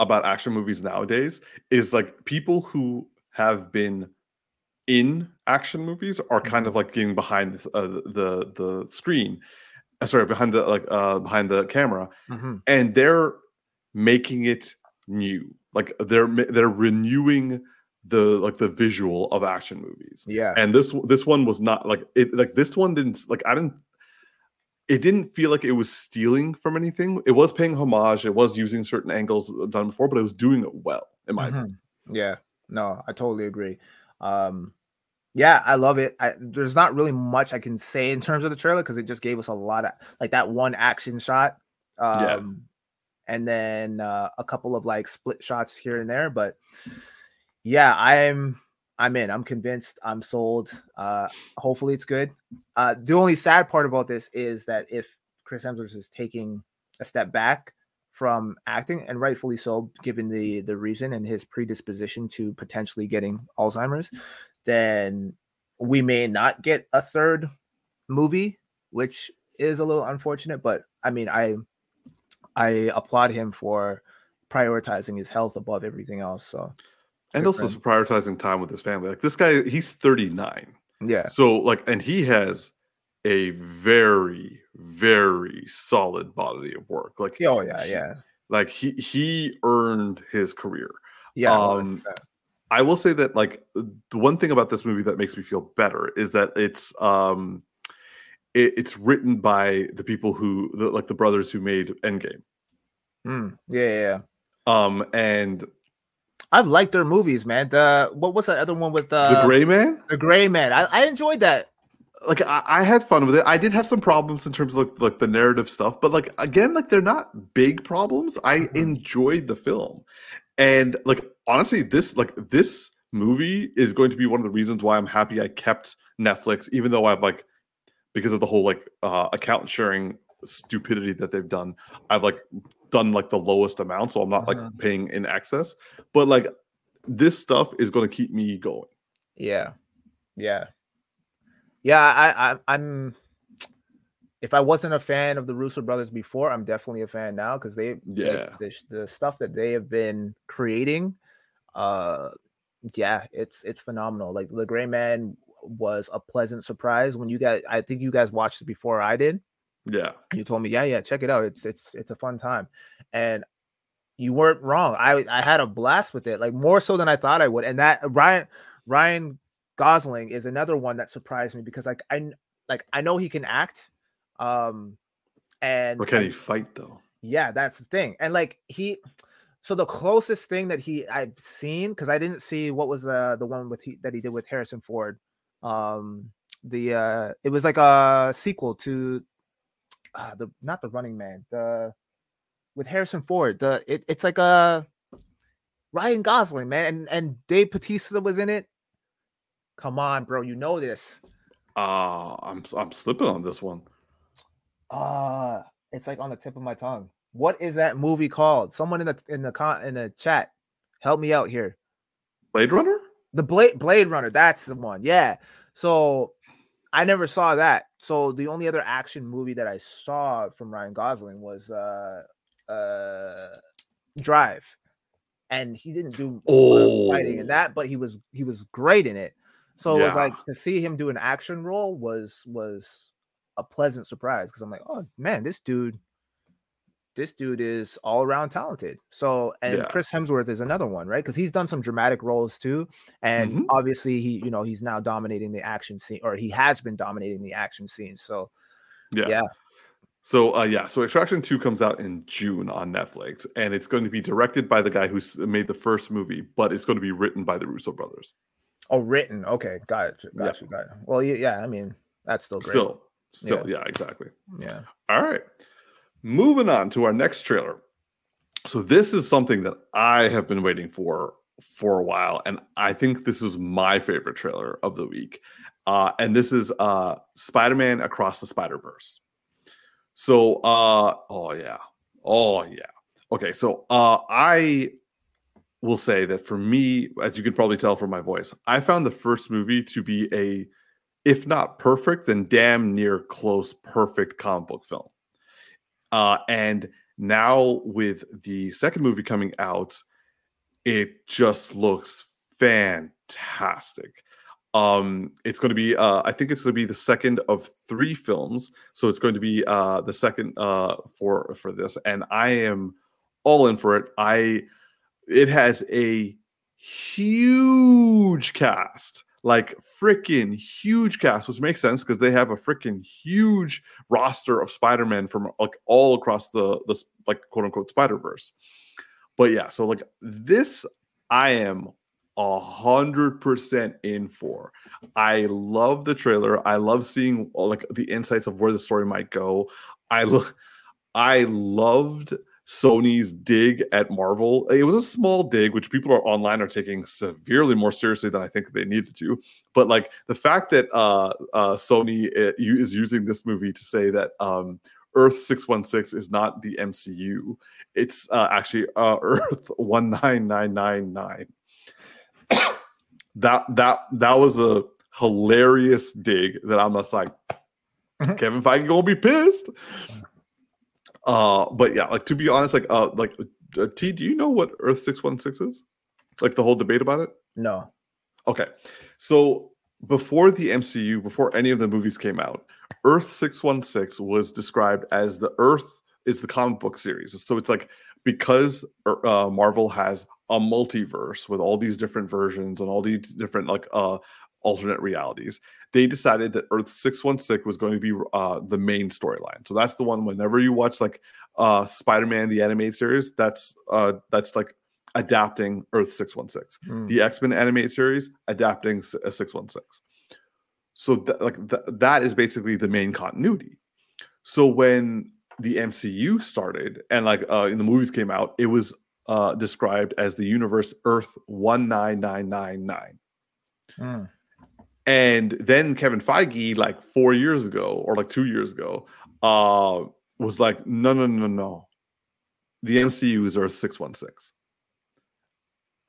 S2: about action movies nowadays is like people who have been in action movies are kind
S1: Mm-hmm.
S2: of like getting behind the uh, the the screen, uh, sorry, behind the like uh behind the camera,
S1: Mhm.
S2: and they're making it new. Like they're they're renewing the like the visual of action movies
S1: yeah,
S2: and this this one was not like it like this one didn't like i didn't it didn't feel like it was stealing from anything it was paying homage it was using certain angles done before but it was doing it well in my opinion
S1: Mhm. Yeah, no, I totally agree. Um, yeah, I love it. I, there's not really much I can say in terms of the trailer because it just gave us a lot of like that one action shot, um,
S2: Yeah.
S1: and then uh, a couple of like split shots here and there. But yeah, I'm I'm in. I'm convinced. I'm sold. Uh, hopefully, it's good. Uh, the only sad part about this is that if Chris Hemsworth is taking a step back from acting, and rightfully so, given the the reason and his predisposition to potentially getting Alzheimer's, then we may not get a third movie, which is a little unfortunate. But I mean, I I applaud him for prioritizing his health above everything else. So
S2: and also
S1: friend.
S2: prioritizing time with his family like this guy he's 39
S1: yeah,
S2: so like and he has a very very solid body of work like
S1: oh yeah,
S2: he-
S1: yeah,
S2: like he he earned his career
S1: yeah.
S2: Um, I will say that like the one thing about this movie that makes me feel better is that it's um it, it's written by the people who the, like the brothers who made Endgame.
S1: Mm, yeah, yeah, yeah.
S2: Um and
S1: I've liked their movies, man. The what was that other one with uh,
S2: the Gray Man,
S1: The Gray Man. I, I enjoyed that.
S2: like I, I had fun with it. I did have some problems in terms of like, like the narrative stuff, but like again, like they're not big problems. I
S1: Mhm.
S2: enjoyed the film, and like honestly, this like this movie is going to be one of the reasons why I'm happy I kept Netflix, even though I've like because of the whole like uh account sharing stupidity that they've done. I've like done like the lowest amount, so I'm not like
S1: Mhm.
S2: paying in excess. But like this stuff is going to keep me going.
S1: Yeah, yeah, yeah. I, I I'm if I wasn't a fan of the Russo brothers before, I'm definitely a fan now because they
S2: yeah
S1: the, the, stuff that they have been creating, uh, yeah, it's it's phenomenal. Like the Gray Man was a pleasant surprise when you guys. I think you guys watched it before I did.
S2: Yeah,
S1: you told me, yeah, yeah, check it out. It's it's it's a fun time, and you weren't wrong. I I had a blast with it, like more so than I thought I would. And that Ryan Ryan Gosling is another one that surprised me because like I like I know he can act um, and
S2: but can he fight though?
S1: Yeah, that's the thing. And like he, so the closest thing that he I've seen because I didn't see what was the the one with he, that he did with Harrison Ford. Um, the uh, it was like a sequel to uh, the not the Running Man the with Harrison Ford. The it, it's like a Ryan Gosling man and and Dave Bautista was in it. Come on, bro, you know this.
S2: Uh I'm I'm slipping on this one.
S1: Uh it's like on the tip of my tongue. What is that movie called? Someone in the in the con in the chat, help me out here.
S2: Blade Runner?
S1: The Blade Blade Runner, that's the one. Yeah. So I never saw that. So the only other action movie that I saw from Ryan Gosling was uh uh Drive. And he didn't do
S2: oh.
S1: fighting in that, but he was he was great in it. So yeah. it was like to see him do an action role was was a pleasant surprise because I'm like, oh man, this dude, this dude is all around talented. So, and yeah. Chris Hemsworth is another one, right? Because he's done some dramatic roles too, and mm-hmm. obviously he, you know, he's now dominating the action scene, or he has been dominating the action scene. So,
S2: yeah. yeah. So uh, yeah, so Extraction Two comes out in June on Netflix, and it's going to be directed by the guy who made the first movie, but it's going to be written by the Russo brothers.
S1: Oh, written. Okay, got it. Got yeah. you. Got it. Well, yeah, I mean that's still great.
S2: Still, Still, yeah. yeah, exactly.
S1: Yeah.
S2: All right. Moving on to our next trailer. So this is something that I have been waiting for for a while, and I think this is my favorite trailer of the week. Uh, and this is uh, Spider-Man Across the Spider-Verse. So, uh, oh yeah, oh yeah. Okay, so uh, I will say that for me, as you can probably tell from my voice, I found the first movie to be a if not perfect, then damn near close perfect comic book film. Uh, and now with the second movie coming out, it just looks fantastic. Um, it's going to be, uh, I think it's going to be the second of three films, so it's going to be uh, the second uh, for for this, and I am all in for it. I, it has a huge cast like freaking huge cast, which makes sense because they have a freaking huge roster of Spider-Man from like all across the the like quote unquote Spider-Verse. But yeah, so like this, I am a hundred percent in for. I love the trailer. I love seeing like the insights of where the story might go. I look I loved Sony's dig at Marvel. It was a small dig, which people are online are taking severely more seriously than I think they needed to. But like the fact that uh, uh, Sony uh, is using this movie to say that um, Earth six one six is not the MCU, it's uh, actually uh, Earth one nine nine nine nine. That that that was a hilarious dig that I'm just like, mm-hmm. Kevin Feige gonna be pissed. Uh, but yeah, like to be honest, like uh, like uh, T, do you know what Earth six one six is? Like the whole debate about it?
S1: No.
S2: Okay, so before the MCU, before any of the movies came out, Earth six one six was described as the Earth is the comic book series. So it's like because uh, Marvel has a multiverse with all these different versions and all these different like uh alternate realities they decided that Earth 616 was going to be uh, the main storyline. So that's the one whenever you watch like uh, Spider-Man the animated series, that's uh, that's like adapting Earth 616. Mm. The X-Men animated series adapting 616. Uh, so th- like th- that is basically the main continuity. So when the MCU started and like uh, in the movies came out, it was uh, described as the universe Earth 19999. Mm. And then Kevin Feige, like four years ago or like two years ago, uh, was like, no, no, no, no. The MCU is Earth 616.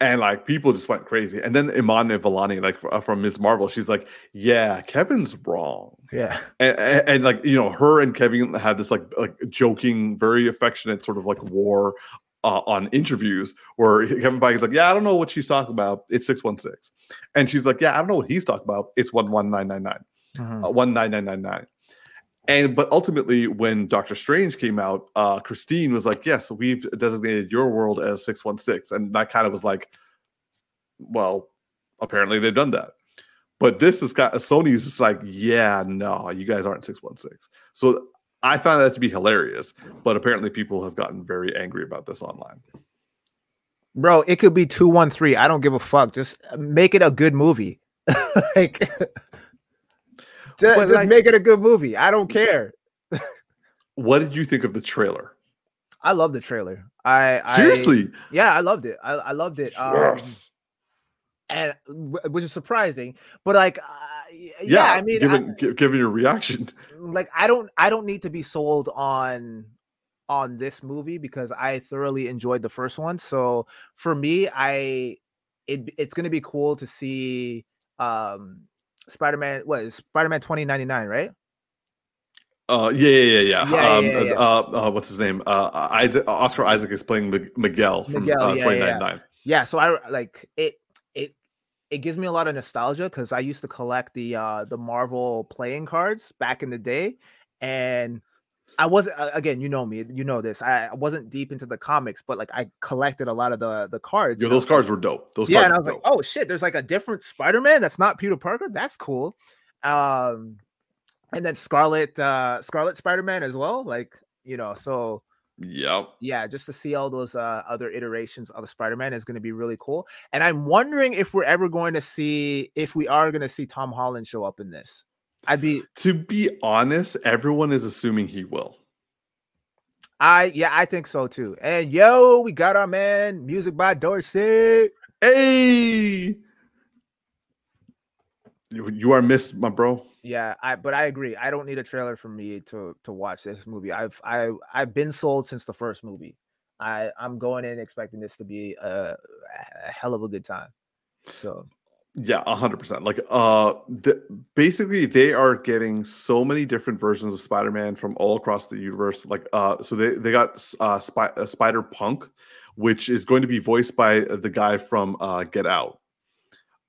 S2: and like people just went crazy. And then Iman Vellani, like from Ms. Marvel, she's like, "Yeah, Kevin's wrong."
S1: Yeah,
S2: and, and, and, like you know, her and Kevin had this like like joking, very affectionate sort of like war uh, on interviews where Kevin Feige's like, "Yeah, I don't know what she's talking about. It's six one six," and she's like, "Yeah, I don't know what he's talking about. It's one one nine nine nine, mm-hmm. uh, one nine nine nine nine." And but ultimately, when Doctor Strange came out, uh, Christine was like, "Yes, we've designated your world as six one six," and that kind of was like, "Well, apparently they've done that." But this has got Sony's just like, "Yeah, no, you guys aren't six one six. So I found that to be hilarious, but apparently people have gotten very angry about this online.
S1: Bro, it could be two one three. I don't give a fuck. Just make it a good movie. like just, just like, make it a good movie. I don't care.
S2: what did you think of the trailer?
S1: I love the trailer. I
S2: seriously,
S1: I, yeah, I loved it. I, I loved it. Um, yes. And which is surprising, but like, uh, yeah, yeah, I mean,
S2: given I, given your reaction,
S1: like, I don't, I don't need to be sold on on this movie because I thoroughly enjoyed the first one. So for me, I it, it's going to be cool to see um Spider-Man, what is Spider-Man 2099, right?
S2: Uh, yeah, yeah, yeah, yeah. um, yeah, yeah. Uh, uh, what's his name? Uh, Isaac, Oscar Isaac is playing Miguel from Miguel, uh, 2099.
S1: Yeah, so I like it. It gives me a lot of nostalgia because I used to collect the uh the Marvel playing cards back in the day, and I wasn't again, you know me, you know this. I, wasn't deep into the comics, but like I collected a lot of the the cards.
S2: Yeah, those cards were dope. Those
S1: yeah, and
S2: I
S1: was like, oh shit, there's like a different Spider-Man that's not Peter Parker. That's cool. Um, and then Scarlet, uh, Scarlet Spider-Man as well. Like you know, so
S2: Yep.
S1: Yeah, just to see all those uh, other iterations of Spider-Man is going to be really cool. And I'm wondering if we're ever going to see if we are going to see Tom Holland show up in this. I'd be
S2: to be honest, everyone is assuming he will.
S1: I yeah, I think so too. And yo, we got our man, music by Dorsey.
S2: Hey, you, you are missed, my bro.
S1: Yeah, I but I agree. I don't need a trailer for me to to watch this movie. I've I I've been sold since the first movie. I I'm going in expecting this to be a, a hell of a good time. So
S2: yeah, hundred percent. Like, uh, the, basically, they are getting so many different versions of Spider-Man from all across the universe. Like, uh, so they they got uh, Spy- uh Spider Punk, which is going to be voiced by the guy from uh, Get Out.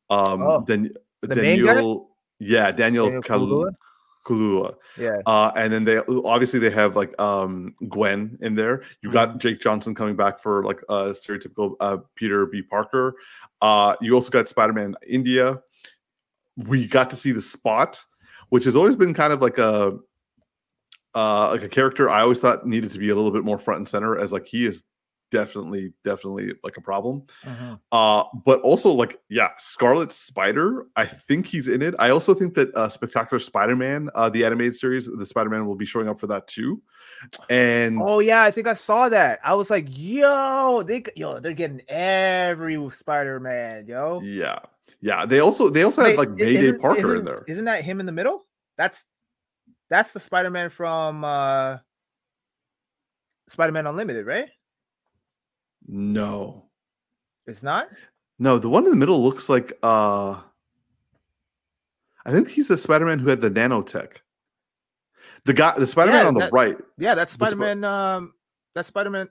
S2: Um, oh, then Daniel, yeah, Daniel, Daniel. Kaluuya.
S1: Yeah.
S2: Uh, and then they obviously they have like um Gwen in there. You mm-hmm. got Jake Johnson coming back for like a uh, stereotypical uh, Peter B. Parker. Uh, you also got Spider Man India. We got to see the Spot, which has always been kind of like a uh, like a character I always thought needed to be a little bit more front and center, as like he is definitely definitely like a problem. Uh-huh. uh but also like yeah scarlet spider i think he's in it. I also think that uh spectacular spider-man uh the animated series the spider-man will be showing up for that too. And
S1: oh yeah i think i saw that. I was like yo they yo they're getting every spider-man yo.
S2: Yeah. Yeah they also they also Wait, have like mayday parker in there.
S1: isn't that him in the middle? That's that's the spider-man from uh spider-man unlimited right
S2: no.
S1: It's not?
S2: No, the one in the middle looks like uh I think he's the Spider-Man who had the nanotech. The guy the Spider-Man yeah, on the
S1: that,
S2: right.
S1: Yeah, that's Spider-Man um that's Spider-Man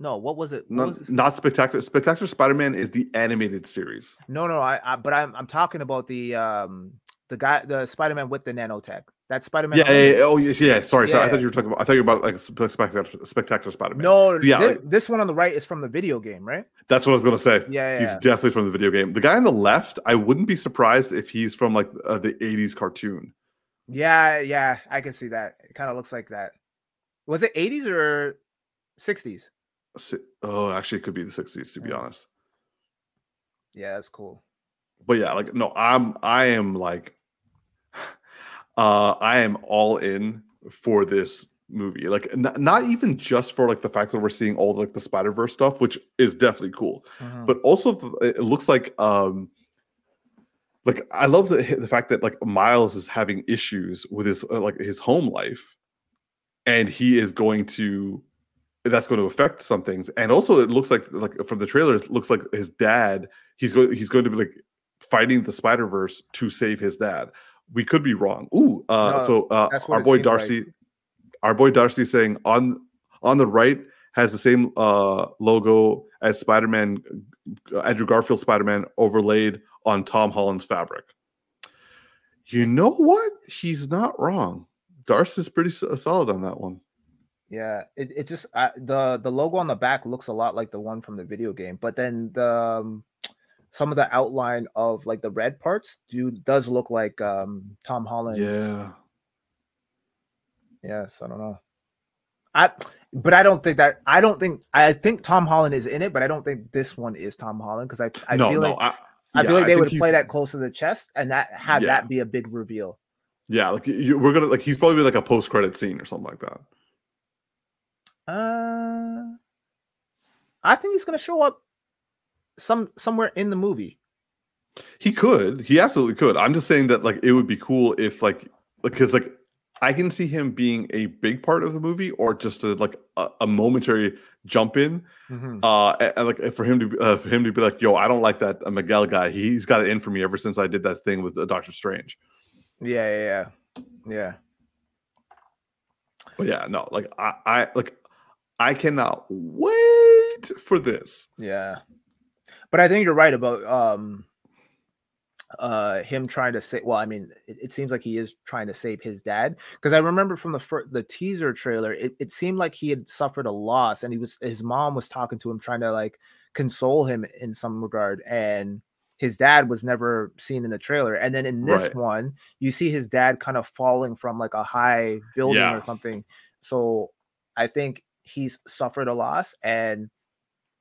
S1: no, what was it? What
S2: not,
S1: was it?
S2: not spectacular. Spectacular Spider-Man is the animated series.
S1: No, no, I, I but I'm I'm talking about the um the guy the Spider-Man with the nanotech. That's Spider Man.
S2: Yeah, yeah, yeah, Oh, yes, yeah. Sorry, yeah. sorry. I thought you were talking about. I thought you were about like spectacular, spectacular Spider Man.
S1: No, yeah. This, like, this, one on the right is from the video game, right?
S2: That's what I was gonna say.
S1: Yeah,
S2: he's definitely from the video game. The guy on the left, I wouldn't be surprised if he's from like uh, the '80s cartoon.
S1: Yeah, yeah, I can see that. It kind of looks like that. Was it '80s or '60s?
S2: Oh, actually, it could be the '60s. To be honest.
S1: Yeah, that's cool.
S2: But yeah, like no, I'm I am like uh, I am all in for this movie. Like, n- not even just for like the fact that we're seeing all like the Spider Verse stuff, which is definitely cool, uh-huh. but also it looks like um, like I love the the fact that like Miles is having issues with his uh, like his home life, and he is going to that's going to affect some things. And also, it looks like like from the trailer, it looks like his dad. He's going he's going to be like fighting the Spider Verse to save his dad. We could be wrong. Ooh, uh,
S1: No,
S2: so uh, our boy
S1: seemed like.
S2: Darcy, our boy Darcy saying on on the right has the same uh, logo as Spider Man, Andrew Garfield Spider Man overlaid on Tom Holland's fabric. You know what? He's not wrong. Darcy's pretty solid on that one.
S1: Yeah, it, it just uh, the the logo on the back looks a lot like the one from the video game, but then the um, some of the outline of like the red parts do does look like um Tom Holland.
S2: Yeah.
S1: Yes, I don't know. I but I don't think that I don't think I think Tom Holland is in it, but I don't think this one is Tom Holland because I I
S2: no,
S1: feel
S2: no.
S1: like
S2: I,
S1: I
S2: yeah,
S1: feel like they would play that close to the chest and that have
S2: Yeah.
S1: that be a big reveal.
S2: Yeah, like you, we're gonna like he's probably like a post credit scene or something like that.
S1: Uh, I think he's gonna show up some somewhere in the movie.
S2: He could. He absolutely could. I'm just saying that like it would be cool if like because like I can see him being a big part of the movie or just a like a, a momentary jump in. Uh, and, and, like for him to be- uh, for him to be like, yo, I don't like that uh, Miguel guy. He's got it in for me ever since I did that thing with uh, Doctor Strange.
S1: Yeah, yeah, yeah, yeah.
S2: But yeah, no, like I, I like I cannot wait for this.
S1: Yeah. But I think you're right about um uh him trying to say well i mean it, it seems like he is trying to save his dad because i remember from the fir- the teaser trailer it, it seemed like he had suffered a loss and he was his mom was talking to him trying to like console him in some regard and his dad was never seen in the trailer and then in this
S2: Right.
S1: one you see his dad kind of falling from like a high building
S2: Yeah.
S1: or something so i think he's suffered a loss and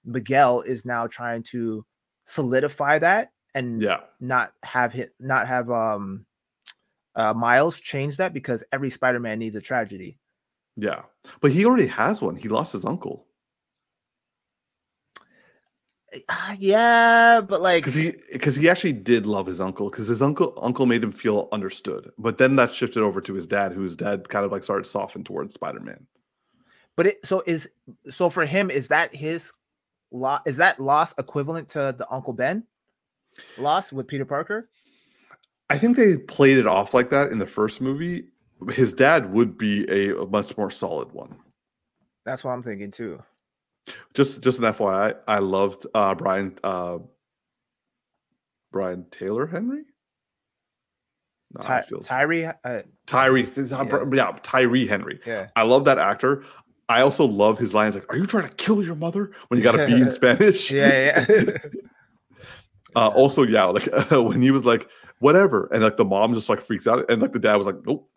S1: miguel is now trying to solidify that and
S2: Yeah,
S1: not have hit not have um uh miles change that because every spider-man needs a tragedy
S2: yeah. But he already has one. He lost his uncle.
S1: Ah, yeah but like
S2: because he because he actually did love his uncle because his uncle uncle made him feel understood but then that shifted over to his dad whose dad kind of like started soften towards spider-man
S1: but it so is so for him is that his loss is that loss equivalent to the uncle ben loss with peter parker?
S2: I think they played it off like that in the first movie. His dad would be a, a much more solid one.
S1: That's what i'm thinking too.
S2: Just just an fyi i loved uh brian uh brian taylor henry? No,
S1: Ty- tyree uh,
S2: tyree
S1: Yeah.
S2: yeah tyree henry.
S1: Yeah.
S2: I love that actor. I also love his lines like, "Are you trying to kill your mother?" When you got to be in Spanish.
S1: yeah yeah
S2: Uh, also, yeah, like when he was like, "Whatever," and like the mom just like freaks out, and like the dad was like, "Nope,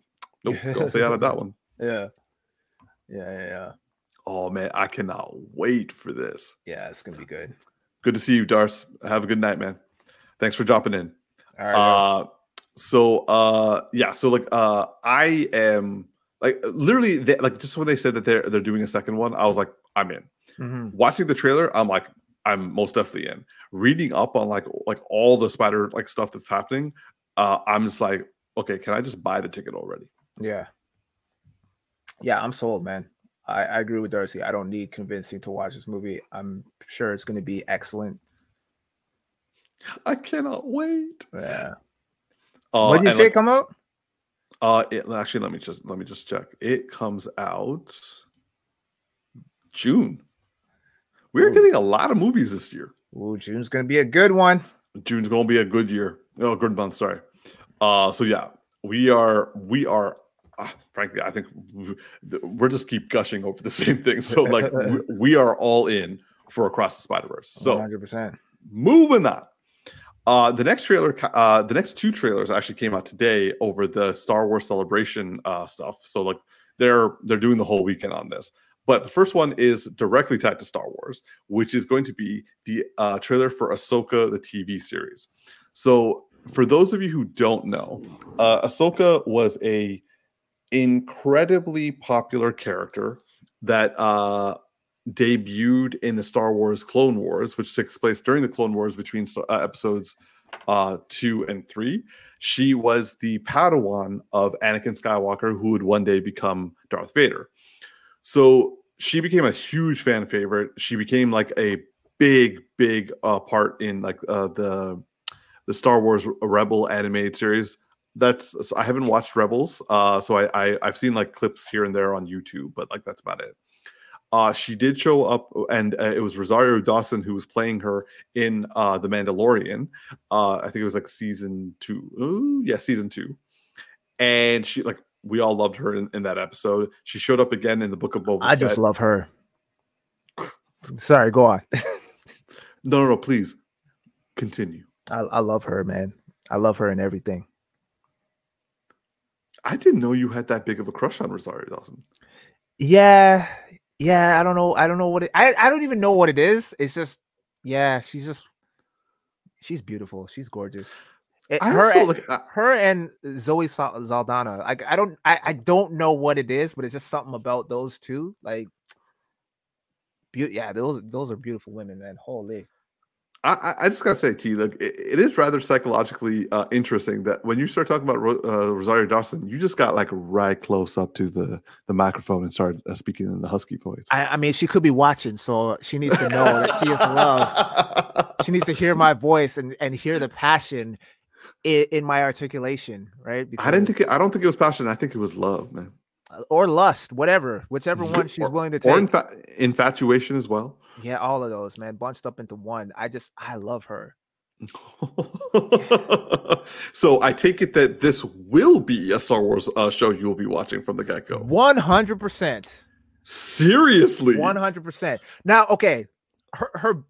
S2: nope, don't stay out of that one."
S1: yeah yeah yeah yeah
S2: Oh man, I cannot wait for this.
S1: yeah it's gonna be good
S2: Good to see you, Darce. Have a good night, man. Thanks for dropping in.
S1: all right.
S2: Uh, so uh, yeah, so like uh, I am like literally they, like just when they said that they're they're doing a second one, I was like, I'm in.
S1: Mhm.
S2: watching the trailer, I'm like, I'm most definitely in. Reading up on like like all the spider like stuff that's happening, uh, I'm just like, okay, can I just buy the ticket already?
S1: Yeah. Yeah, I'm sold, man. I, I agree with Darcy. I don't need convincing to watch this movie. I'm sure it's going to be excellent.
S2: I cannot wait.
S1: Yeah.
S2: Uh,
S1: when did you say
S2: like,
S1: come out?
S2: Uh, it, actually, let me just let me just check. It comes out June. We're
S1: Ooh.
S2: getting a lot of movies this year.
S1: Ooh, June's going to be a good one.
S2: June's gonna be a good year. Oh, good month. Sorry. Uh, so yeah, we are we are. Uh, frankly, I think we- we're just keep gushing over the same thing. So like we, we are all in for Across the Spider Verse. So
S1: 100%.
S2: moving on. Uh, the next trailer, uh, the next two trailers actually came out today over the Star Wars Celebration uh, stuff. So like they're they're doing the whole weekend on this. But the first one is directly tied to Star Wars, which is going to be the uh, trailer for Ahsoka, the TV series. So for those of you who don't know, uh, Ahsoka was a incredibly popular character that uh, debuted in the Star Wars Clone Wars, which takes place during the Clone Wars between uh, episodes uh, two and three. She was the Padawan of Anakin Skywalker, who would one day become Darth Vader. So she became a huge fan favorite. She became like a big, big uh, part in like uh, the the Star Wars Rebel animated series. That's so I haven't watched Rebels, uh, so I, I I've seen like clips here and there on YouTube, but like that's about it. Uh, she did show up, and uh, it was Rosario Dawson who was playing her in uh, The Mandalorian. Uh, I think it was like season two. Ooh, yeah, season two. And she like we all loved her in, in that episode. She showed up again in the Book of Boba.
S1: I just love her. Sorry, go on.
S2: no, no, no. Please continue.
S1: I, I love her, man. I love her and everything.
S2: I didn't know you had that big of a crush on Rosario Dawson.
S1: Yeah, yeah. I don't know. I don't know what it. I I don't even know what it is. It's just, yeah. She's just, she's beautiful. She's gorgeous. Eh, it, her, and, look, uh her and Zoe Zaldana. Like I don't, I, I don't know what it is, but it's just something about those two. Like, be- yeah, those those are beautiful women, man. Holy.
S2: I, I just gotta say, T, like it, it is rather psychologically uh, interesting that when you start talking about uh, Rosario Dawson, you just got like right close up to the the microphone and started uh, speaking in the husky voice.
S1: I, I, mean, she could be watching, so she needs to know that she is loved. she needs to hear my voice and and hear the passion in, in my articulation, right?
S2: Because, I didn't think it, I don't think it was passion. I think it was love, man,
S1: or lust, whatever, whichever one she's
S2: or,
S1: willing to take,
S2: or infa- infatuation as well.
S1: Yeah, all of those, man, bunched up into one. I just, I love her.
S2: so I take it that this will be a Star Wars uh, show you will be watching from the get go.
S1: One hundred percent.
S2: Seriously.
S1: One hundred percent. Now, okay, her, her,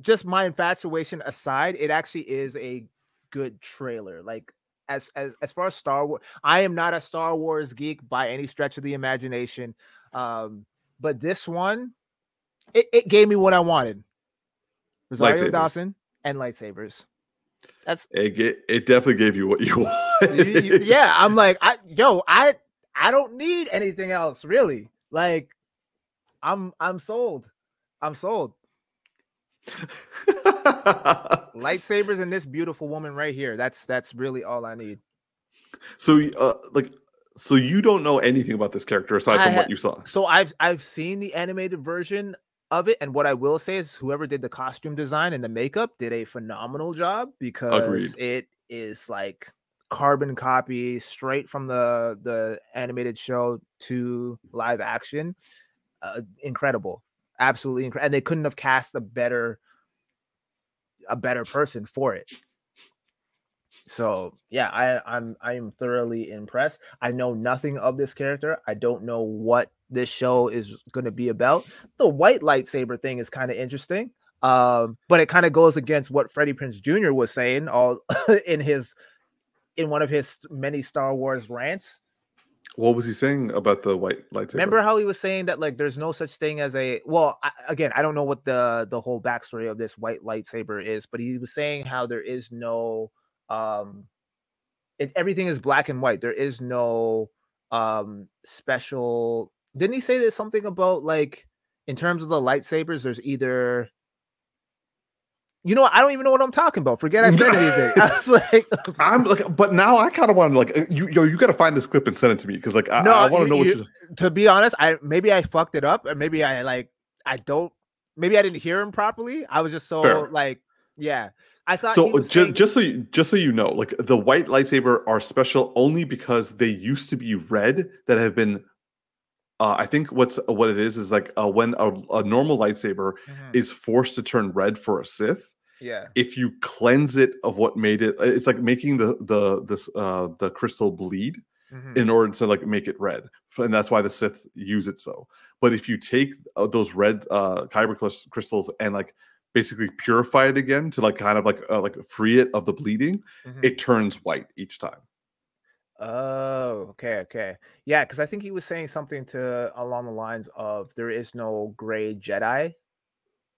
S1: just my infatuation aside, it actually is a good trailer. Like as as as far as Star Wars, I am not a Star Wars geek by any stretch of the imagination. Um, but this one, it, it gave me what I wanted. Rosario Dawson and lightsabers. That's
S2: it. It definitely gave you what you wanted.
S1: yeah, I'm like, I yo, I I don't need anything else really. Like, I'm I'm sold. I'm sold. Lightsabers and this beautiful woman right here. That's that's really all I need.
S2: So, uh, like, so you don't know anything about this character aside from what you saw.
S1: So I've I've seen the animated version of it, and what I will say is, whoever did the costume design and the makeup did a phenomenal job because Agreed. it is like carbon copy straight from the the animated show to live action. Uh, incredible absolutely incredible. And they couldn't have cast a better a better person for it. So yeah, I, I'm I am thoroughly impressed. I know nothing of this character. I don't know what this show is going to be about. The white lightsaber thing is kind of interesting, um, but it kind of goes against what Freddie Prinze Jr. was saying all in his in one of his many Star Wars rants.
S2: What was he saying about the white lightsaber?
S1: Remember how he was saying that like there's no such thing as a well I, again I don't know what the the whole backstory of this white lightsaber is, but he was saying how there is no um it, everything is black and white. There is no um special. Didn't he say there's something about like in terms of the lightsabers? There's either you know, I don't even know what I'm talking about. Forget I said anything. I was like,
S2: I'm like, but now I kind of want to like, uh, you, yo, you got to find this clip and send it to me because like, I, no, I want to know what. You,
S1: to be honest, I maybe I fucked it up, or maybe I like, I don't, maybe I didn't hear him properly. I was just so Fair. like, yeah. I thought
S2: so. Just, saying- just so you, just so you know, like the white lightsaber are special only because they used to be red that have been uh, I think what's what it is is like uh, when a, a normal lightsaber mm-hmm. is forced to turn red for a Sith,
S1: yeah
S2: if you cleanse it of what made it it's like making the the this uh the crystal bleed mm-hmm. in order to like make it red and that's why the sith use it so but if you take uh, those red uh kyber crystals and like basically purify it again to like kind of like uh, like free it of the bleeding mm-hmm. it turns white each time
S1: Oh, okay, okay. Yeah, because I think he was saying something to along the lines of there is no gray Jedi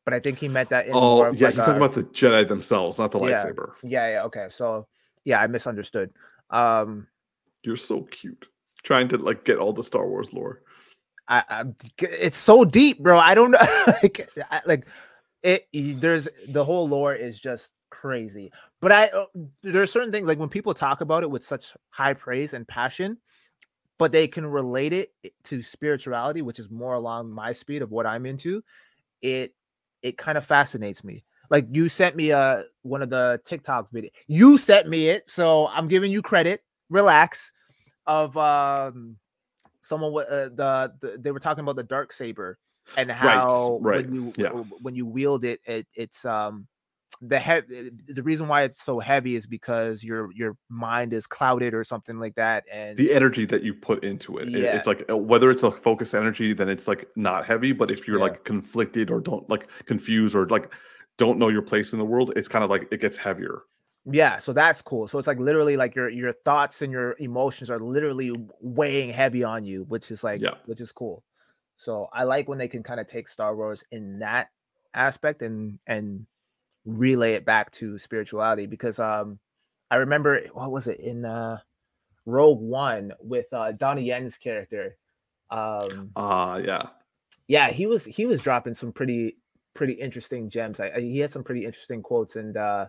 S1: but I think he meant that.
S2: In oh, yeah, like he's a, talking about the Jedi themselves, not the
S1: yeah,
S2: lightsaber.
S1: Yeah, yeah, okay. So yeah, I misunderstood. Um,
S2: You're so cute, trying to like get all the Star Wars lore.
S1: I, I it's so deep, bro. I don't know, like, I, like it. There's the whole lore is just crazy, but I uh, there are certain things like when people talk about it with such high praise and passion. but they can relate it to spirituality, which is more along my speed of what I'm into, it it kind of fascinates me. Like you sent me a uh, one of the TikTok video. You sent me it, so I'm giving you credit. Relax. Of um someone with uh, the, the they were talking about the dark saber and how
S2: right, right.
S1: when you
S2: yeah.
S1: when you wield it, it it's um the he- the reason why it's so heavy is because your your mind is clouded or something like that and
S2: the energy that you put into it
S1: yeah.
S2: it's like uh, whether it's a focus energy then it's like not heavy but if you're
S1: yeah.
S2: like conflicted or don't like confused or like don't know your place in the world it's kind of like it gets heavier
S1: yeah so that's cool so it's like literally like your your thoughts and your emotions are literally weighing heavy on you which is like
S2: yeah
S1: which is cool so i like when they can kind of take star wars in that aspect and and relay it back to spirituality because um I remember what was it in uh Rogue One with uh Donnie Yen's character. Um
S2: uh yeah.
S1: Yeah, he was he was dropping some pretty pretty interesting gems. I, I, he had some pretty interesting quotes and uh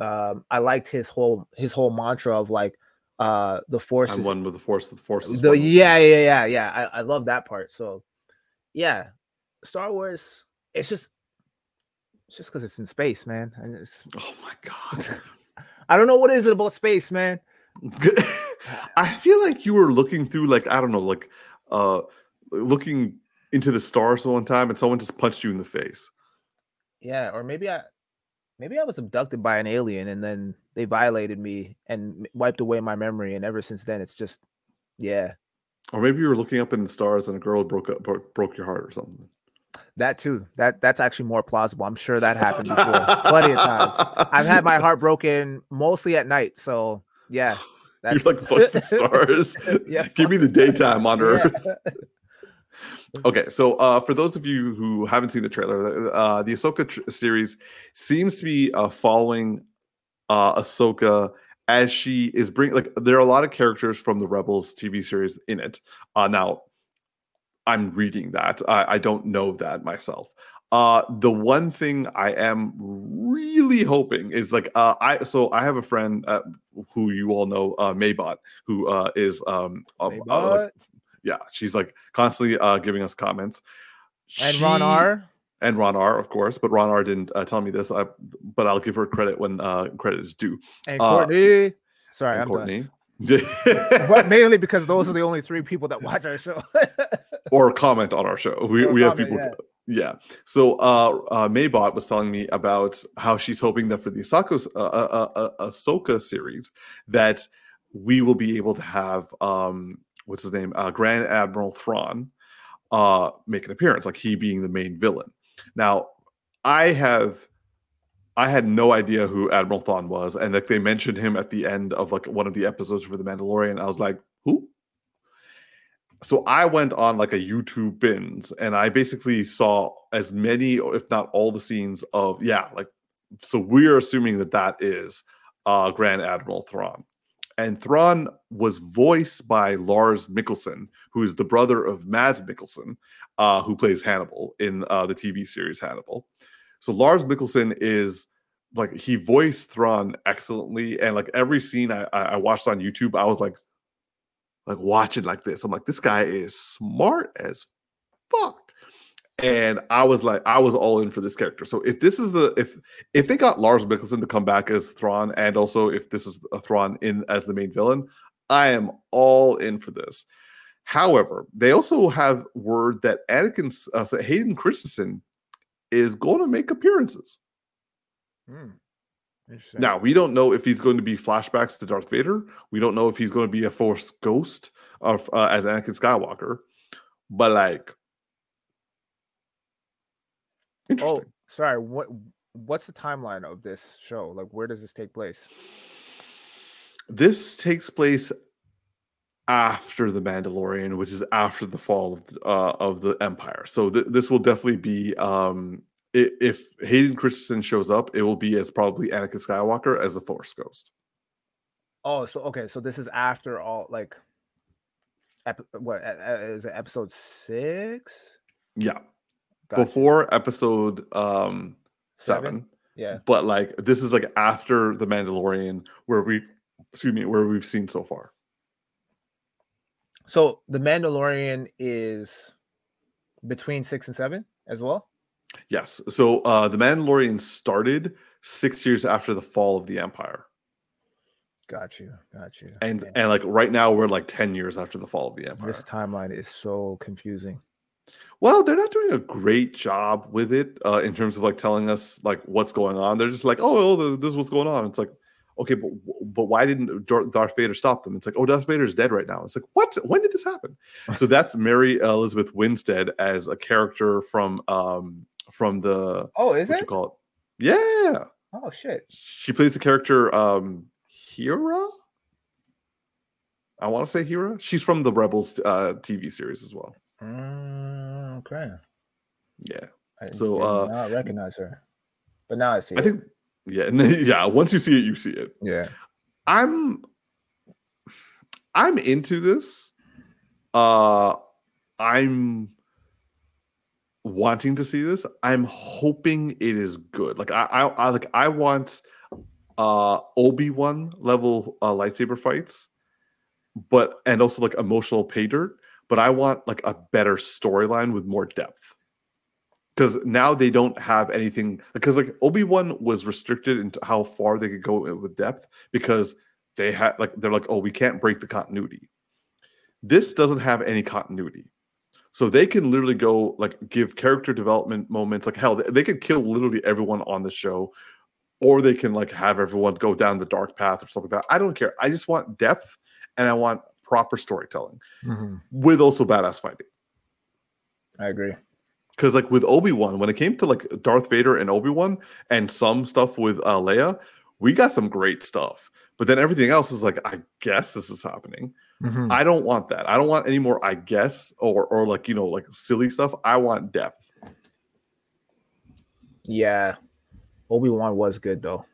S1: um I liked his whole his whole mantra of like uh the force
S2: I'm one with the force the force
S1: the, yeah yeah yeah yeah I, I love that part so yeah Star Wars it's just it's just because it's in space, man. And it's
S2: oh my god.
S1: I don't know what is it about space, man.
S2: I feel like you were looking through like I don't know, like uh looking into the stars one time and someone just punched you in the face.
S1: Yeah, or maybe I maybe I was abducted by an alien and then they violated me and wiped away my memory and ever since then it's just yeah.
S2: Or maybe you were looking up in the stars and a girl broke up broke, broke your heart or something.
S1: That too. That that's actually more plausible. I'm sure that happened before, plenty of times. I've had my heart broken mostly at night. So yeah,
S2: that's... you're like fuck the stars. yeah, give me the daytime on Earth. Okay, so uh, for those of you who haven't seen the trailer, uh, the Ahsoka tr- series seems to be uh, following uh, Ahsoka as she is bringing like there are a lot of characters from the Rebels TV series in it. Uh, now I'm reading that. I, I don't know that myself. Uh, the one thing I am really hoping is like uh, I so I have a friend uh, who you all know, uh, Maybot, who uh, is um, like, yeah, she's like constantly uh, giving us comments.
S1: And she, Ron R.
S2: And Ron R, of course, but Ron R didn't uh, tell me this. I, but I'll give her credit when uh, credit is due.
S1: And Courtney, sorry,
S2: and
S1: I'm
S2: Courtney.
S1: Done but mainly because those are the only three people that watch our show
S2: or comment on our show. We, we have people. Yeah. yeah. So uh, uh, Maybot was telling me about how she's hoping that for the Ahsoka, uh, uh, uh, Ahsoka series that we will be able to have um, what's his name, uh, Grand Admiral Thrawn, uh, make an appearance, like he being the main villain. Now, I have I had no idea who Admiral Thrawn was, and like they mentioned him at the end of like one of the episodes for The Mandalorian. I was like, who? So I went on like a YouTube binge, and I basically saw as many, if not all, the scenes of yeah, like. So we're assuming that that is uh, Grand Admiral Thrawn, and Thrawn was voiced by Lars Mikkelsen, who is the brother of Mads Mikkelsen, uh, who plays Hannibal in uh, the TV series Hannibal. So Lars Mikkelsen is like he voiced Thrawn excellently, and like every scene I, I watched on YouTube, I was like, like watching like this. I'm like, this guy is smart as fuck. And I was like, I was all in for this character. So if this is the if if they got Lars Mikkelsen to come back as Thrawn, and also if this is a Thrawn in as the main villain, I am all in for this. However, they also have word that Anakin, uh, Hayden Christensen, is going to make appearances.
S1: Hmm.
S2: Now we don't know if he's going to be flashbacks to Darth Vader. We don't know if he's going to be a Force ghost of uh, as Anakin Skywalker. But like,
S1: interesting. Oh, sorry. What what's the timeline of this show? Like, where does this take place?
S2: This takes place after the Mandalorian, which is after the fall of, uh, of the Empire. So th- this will definitely be um, if Hayden Christensen shows up, it will be as probably Anakin Skywalker as a Force Ghost.
S1: Oh, so okay, so this is after all like, ep- what is it? Episode six?
S2: Yeah, gotcha. before episode um seven. seven.
S1: Yeah,
S2: but like this is like after the Mandalorian, where we excuse me, where we've seen so far.
S1: So the Mandalorian is between six and seven as well.
S2: Yes. So uh the Mandalorian started six years after the fall of the Empire.
S1: Got you, got you.
S2: And
S1: Man,
S2: and like right now we're like 10 years after the fall of the Empire.
S1: this timeline is so confusing.
S2: Well, they're not doing a great job with it uh, in terms of like telling us like what's going on. They're just like, oh, oh, this is what's going on. It's like, okay, but but why didn't Darth Vader stop them? It's like, oh, Darth Vader is dead right now. It's like, what? When did this happen? so that's Mary Elizabeth Winstead as a character from um from the
S1: Oh, is
S2: what
S1: it?
S2: you call it? Yeah,
S1: Oh shit.
S2: she plays the character um Hera. I want to say Hera. She's from the Rebels uh, TV series as well.
S1: Mm, okay.
S2: Yeah.
S1: I
S2: So, uh,
S1: not recognize her, but now I see.
S2: I
S1: it.
S2: think yeah, yeah. Once you see it, you see it.
S1: yeah.
S2: I'm I'm into this. Uh I'm wanting to see this. I'm hoping it is good. Like I I, I like I want uh Obi-Wan level uh, lightsaber fights, but and also like emotional pay dirt, but I want like a better storyline with more depth. Because now they don't have anything because like Obi-Wan was restricted into how far they could go with depth because they had like they're like, oh, we can't break the continuity. This doesn't have any continuity. So they can literally go like give character development moments. Like hell, they could kill literally everyone on the show, or they can like have everyone go down the dark path or something like that. I don't care. I just want depth and I want proper storytelling
S1: Mhm.
S2: with also badass fighting.
S1: I agree.
S2: Because like with Obi Wan, when it came to like Darth Vader and Obi Wan and some stuff with uh, Leia, we got some great stuff. But then everything else is like, I guess this is happening.
S1: Mhm.
S2: I don't want that. I don't want any more. I guess or or like you know like silly stuff. I want depth.
S1: Yeah. Obi Wan was good though.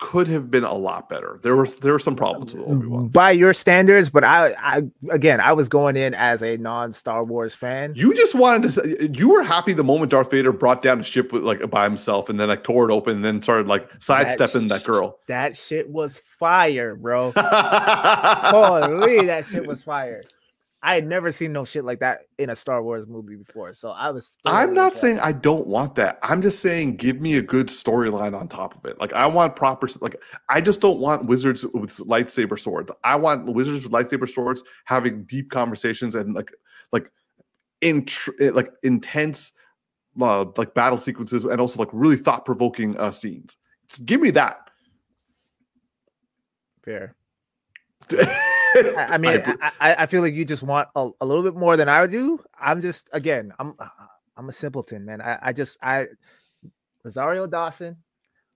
S2: Could have been a lot better. There was there were some problems with Obi Wan. Mm-hmm.
S1: By your standards, but I, I again, I was going in as a non-Star Wars fan.
S2: You just wanted to. Say, you were happy the moment Darth Vader brought down the ship with like by himself, and then like tore it open, and then started like sidestepping that,
S1: sh-
S2: girl.
S1: That shit was fire, bro. Holy, that shit was fire. I had never seen no shit like that in a Star Wars movie before, so I was.
S2: I'm not saying I don't want that. I'm just saying give me a good storyline on top of it. Like I want proper like I just don't want wizards with lightsaber swords. I want wizards with lightsaber swords having deep conversations and like like in like intense uh, like battle sequences and also like really thought provoking uh, scenes. Give me that.
S1: fair. I, mean,
S2: I-
S1: I, I, I feel like you just want a, a little bit more than I do. I'm just again, I'm I'm a simpleton, man. I, I just I Rosario Dawson,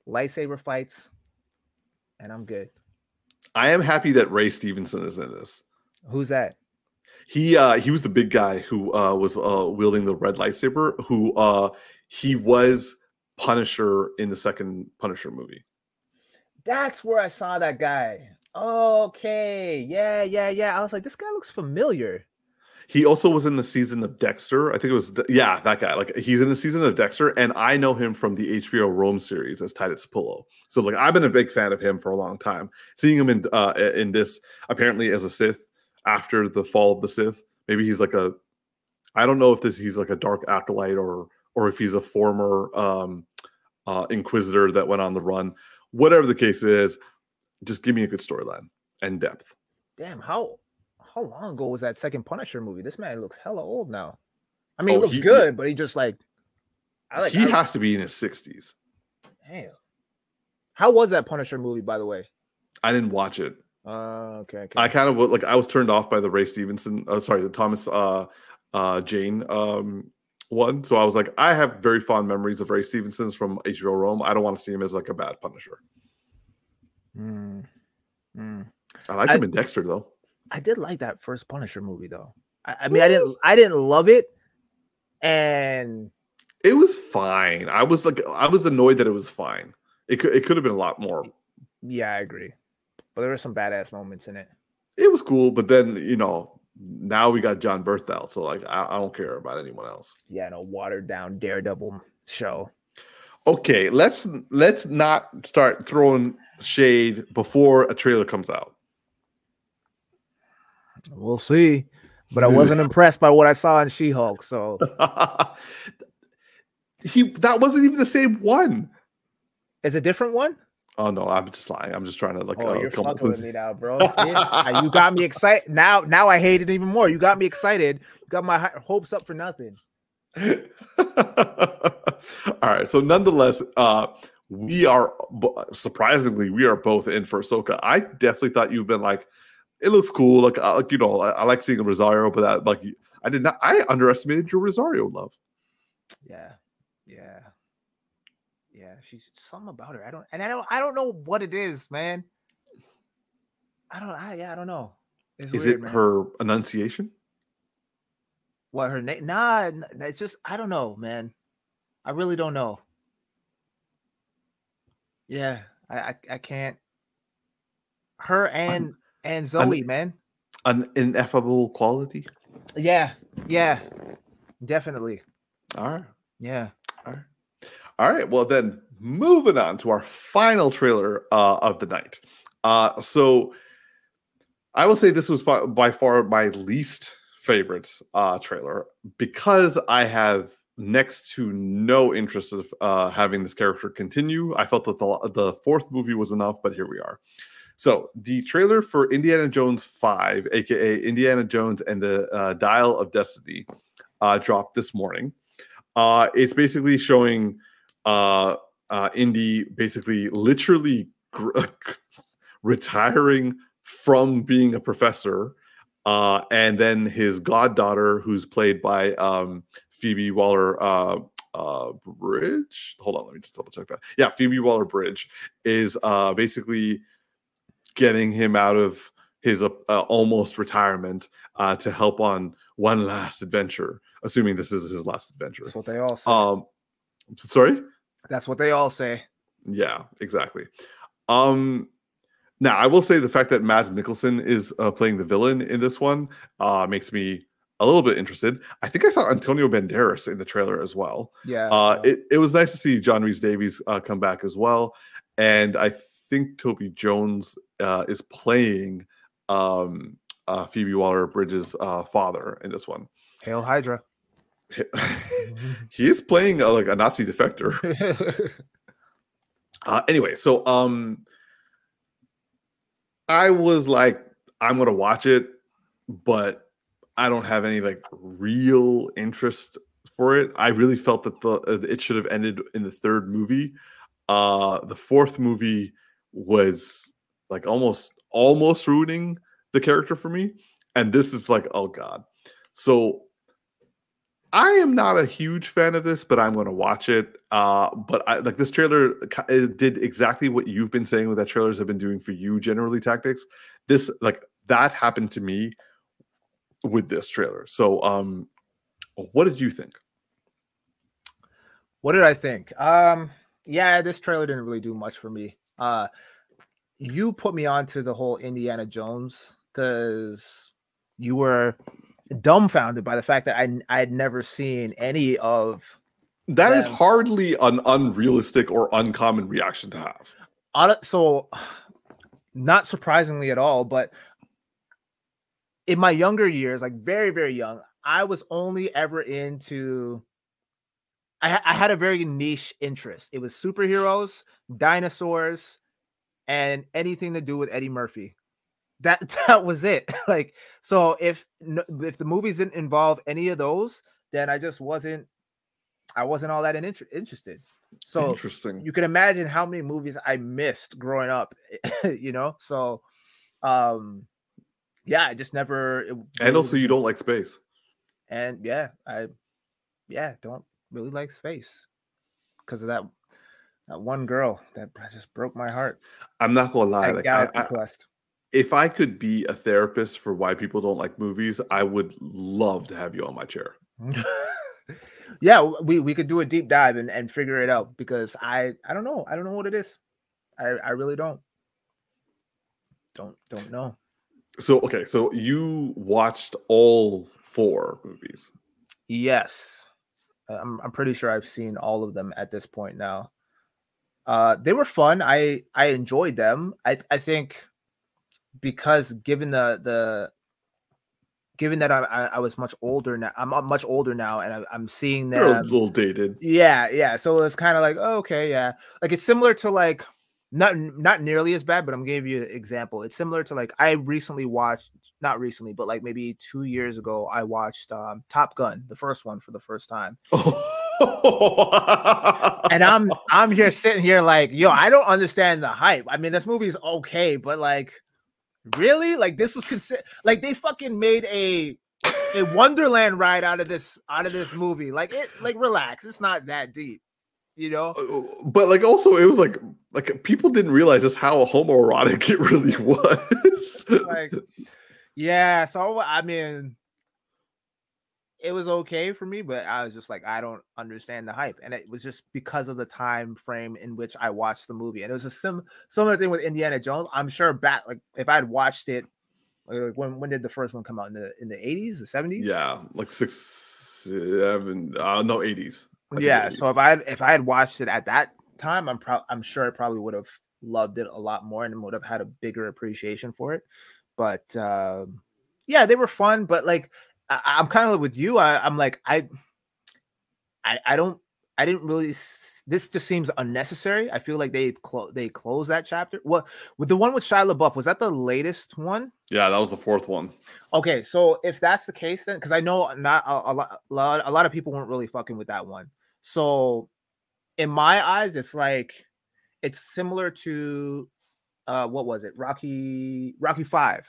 S1: lightsaber fights, and I'm good.
S2: I am happy that Ray Stevenson is in this.
S1: Who's that?
S2: He uh he was the big guy who uh was uh wielding the red lightsaber who uh he was Punisher in the second Punisher movie.
S1: That's where I saw that guy. Okay, yeah, yeah, yeah. I was like, this guy looks familiar.
S2: He also was in the season of Dexter. I think it was yeah, that guy. Like he's in the season of Dexter and I know him from the HBO Rome series as Titus Pullo. So like I've been a big fan of him for a long time. Seeing him in uh in this apparently as a Sith after the fall of the Sith. Maybe he's like a I don't know if this he's like a dark acolyte or or if he's a former um uh inquisitor that went on the run. Whatever the case is, just give me a good storyline and depth.
S1: Damn, how how long ago was that second Punisher movie? This man looks hella old now. I mean,
S2: Oh,
S1: he looks
S2: he-
S1: good, but he just like I like
S2: he
S1: I-
S2: has to be in his 60s.
S1: damn. How was that Punisher movie, by the way?
S2: I didn't watch it.
S1: Uh, okay, okay.
S2: I kind of like I was turned off by the Ray Stevenson, uh, sorry, the Thomas uh uh Jane um one. So I was like, I have very fond memories of Ray Stevenson's from HBO Rome. I don't want to see him as like a bad Punisher.
S1: Mm, mm.
S2: I like
S1: I-
S2: him in Dexter though.
S1: I did like that first Punisher movie though. I, I mean, I didn't I didn't love it, and
S2: It was fine. I was like, I was annoyed that it was fine. It could it could have been a lot more.
S1: yeah, I agree. But there were some badass moments in it.
S2: It was cool, but then you know now we got Jon Bernthal, so like I, I don't care about anyone else.
S1: Yeah, no watered down Daredevil show.
S2: Okay, let's let's not start throwing shade before a trailer comes out.
S1: We'll see. But I wasn't impressed by what I saw in She-Hulk. So
S2: he that wasn't even the same one.
S1: It's a different one.
S2: Oh no, I'm just lying. I'm just trying to like.
S1: Oh,
S2: uh,
S1: you're
S2: come
S1: fucking with me now, bro. See? you got me excited. Now, now I hate it even more. You got me excited. You got my hopes up for nothing.
S2: All right. So nonetheless, uh, we are surprisingly we are both in for Ahsoka. I definitely thought you've been like, it looks cool. Like, uh, like you know, I, I like seeing a Rosario, but that like I did not. I underestimated your Rosario love.
S1: Yeah, yeah, yeah. She's something about her. I don't, and I don't, I don't know what it is, man. I don't. I yeah, I don't know.
S2: It's is weird, it man. her enunciation?
S1: What her name? Nah, it's just I don't know, man. I really don't know. Yeah, I I, I can't. Her and and Zoe,
S2: an,
S1: man.
S2: An ineffable quality.
S1: Yeah, yeah, definitely.
S2: All right.
S1: Yeah.
S2: All right. All right. Well, then moving on to our final trailer uh, of the night. Uh, so I will say this was by, by far my least favorite uh, trailer because I have next to no interest of uh, having this character continue. I felt that the, the fourth movie was enough, but here we are. So the trailer for Indiana Jones 5, aka Indiana Jones and the uh, Dial of Destiny, uh, dropped this morning. Uh, it's basically showing uh, Indy basically literally gr- retiring from being a professor, uh, and then his goddaughter, who's played by um, Phoebe Waller uh, uh, Bridge. Hold on, let me just double check that. Yeah, Phoebe Waller Bridge is uh, basically getting him out of his uh, almost retirement uh, to help on one last adventure assuming this is his last adventure.
S1: That's what they all say.
S2: Um, sorry.
S1: That's what they all say.
S2: Yeah, exactly. Um, now I will say the fact that Mads Mikkelsen is uh, playing the villain in this one uh, makes me a little bit interested. I think I saw Antonio Banderas in the trailer as well.
S1: Yeah.
S2: Uh, it, it was nice to see John Rhys-Davies uh, come back as well, and I think Toby Jones uh, is playing um, uh, Phoebe Waller Bridges' uh, father in this one.
S1: Hail Hydra.
S2: he is playing like a Nazi defector. uh, anyway, so um, I was like, I'm gonna watch it, but I don't have any like real interest for it. I really felt that the uh, it should have ended in the third movie. Uh, the fourth movie was like almost almost ruining the character for me, and this is like, oh god. So I am not a huge fan of this, but I'm going to watch it. Uh, but I like this trailer did exactly what you've been saying with that trailers have been doing for you generally tactics. This like that happened to me with this trailer. So um what did you think?
S1: What did I think? Um yeah, this trailer didn't really do much for me. Uh you put me onto the whole Indiana Jones cuz you were dumbfounded by the fact that I I had never seen any of
S2: that them. is hardly an unrealistic or uncommon reaction to have.
S1: So, not surprisingly at all, but in my younger years, like very very young, I was only ever into. I, I had a very niche interest. It was superheroes, dinosaurs, and anything to do with Eddie Murphy that that was it. Like so if if the movies didn't involve any of those then i just wasn't i wasn't all that in, interested. So
S2: interesting.
S1: you can imagine how many movies i missed growing up you know? So um yeah i just never it,
S2: and also you don't like space.
S1: And yeah i yeah don't really like space because of that that one girl that just broke my heart.
S2: I'm not gonna lie like, I, I, if I could be a therapist for why people don't like movies, I would love to have you on my chair.
S1: yeah, we, we could do a deep dive and, and figure it out because I I don't know. I don't know what it is. I, I really don't. Don't don't know.
S2: So okay, so you watched all four movies.
S1: Yes. I'm I'm pretty sure I've seen all of them at this point now. Uh they were fun. I I enjoyed them. I I think because given the the given that I, I, I was much older now, I'm much older now, and I, am seeing
S2: You're a little dated.
S1: Yeah, yeah. So it's kind of like, oh, okay, yeah. Like it's similar to like not not nearly as bad, but I'm giving you an example. It's similar to like I recently watched, not recently, but like maybe two years ago, I watched um, Top Gun, the first one for the first time. and I'm I'm here sitting here like, yo, I don't understand the hype. I mean, this movie's okay, but like, really, like this was considered like they fucking made a a Wonderland ride out of this out of this movie. Like it, like relax, it's not that deep, you know.
S2: Uh, but like also, it was like like people didn't realize just how homoerotic it really was.
S1: like, yeah. So I mean, it was okay for me, but I was just like, I don't understand the hype, and it was just because of the time frame in which I watched the movie, and it was a sim similar thing with Indiana Jones. I'm sure back like if I'd watched it, like when when did the first one come out in the in the 80s, the 70s?
S2: Yeah, like six, seven, uh, no 80s.
S1: Yeah, 80s. so if I if I had watched it at that time, I'm pro- I'm sure I probably would have loved it a lot more and would have had a bigger appreciation for it. But uh, yeah, they were fun, but like I, am kind of with you. I, am like I, I, I don't. I didn't really. This just seems unnecessary. I feel like they clo- they closed that chapter. What with the one with Shia LaBeouf was that the latest one?
S2: Yeah, that was the fourth one.
S1: Okay, so if that's the case, then because I know not a, a, lot, a lot of people weren't really fucking with that one. So, in my eyes, it's like it's similar to uh what was it? Rocky Rocky Five.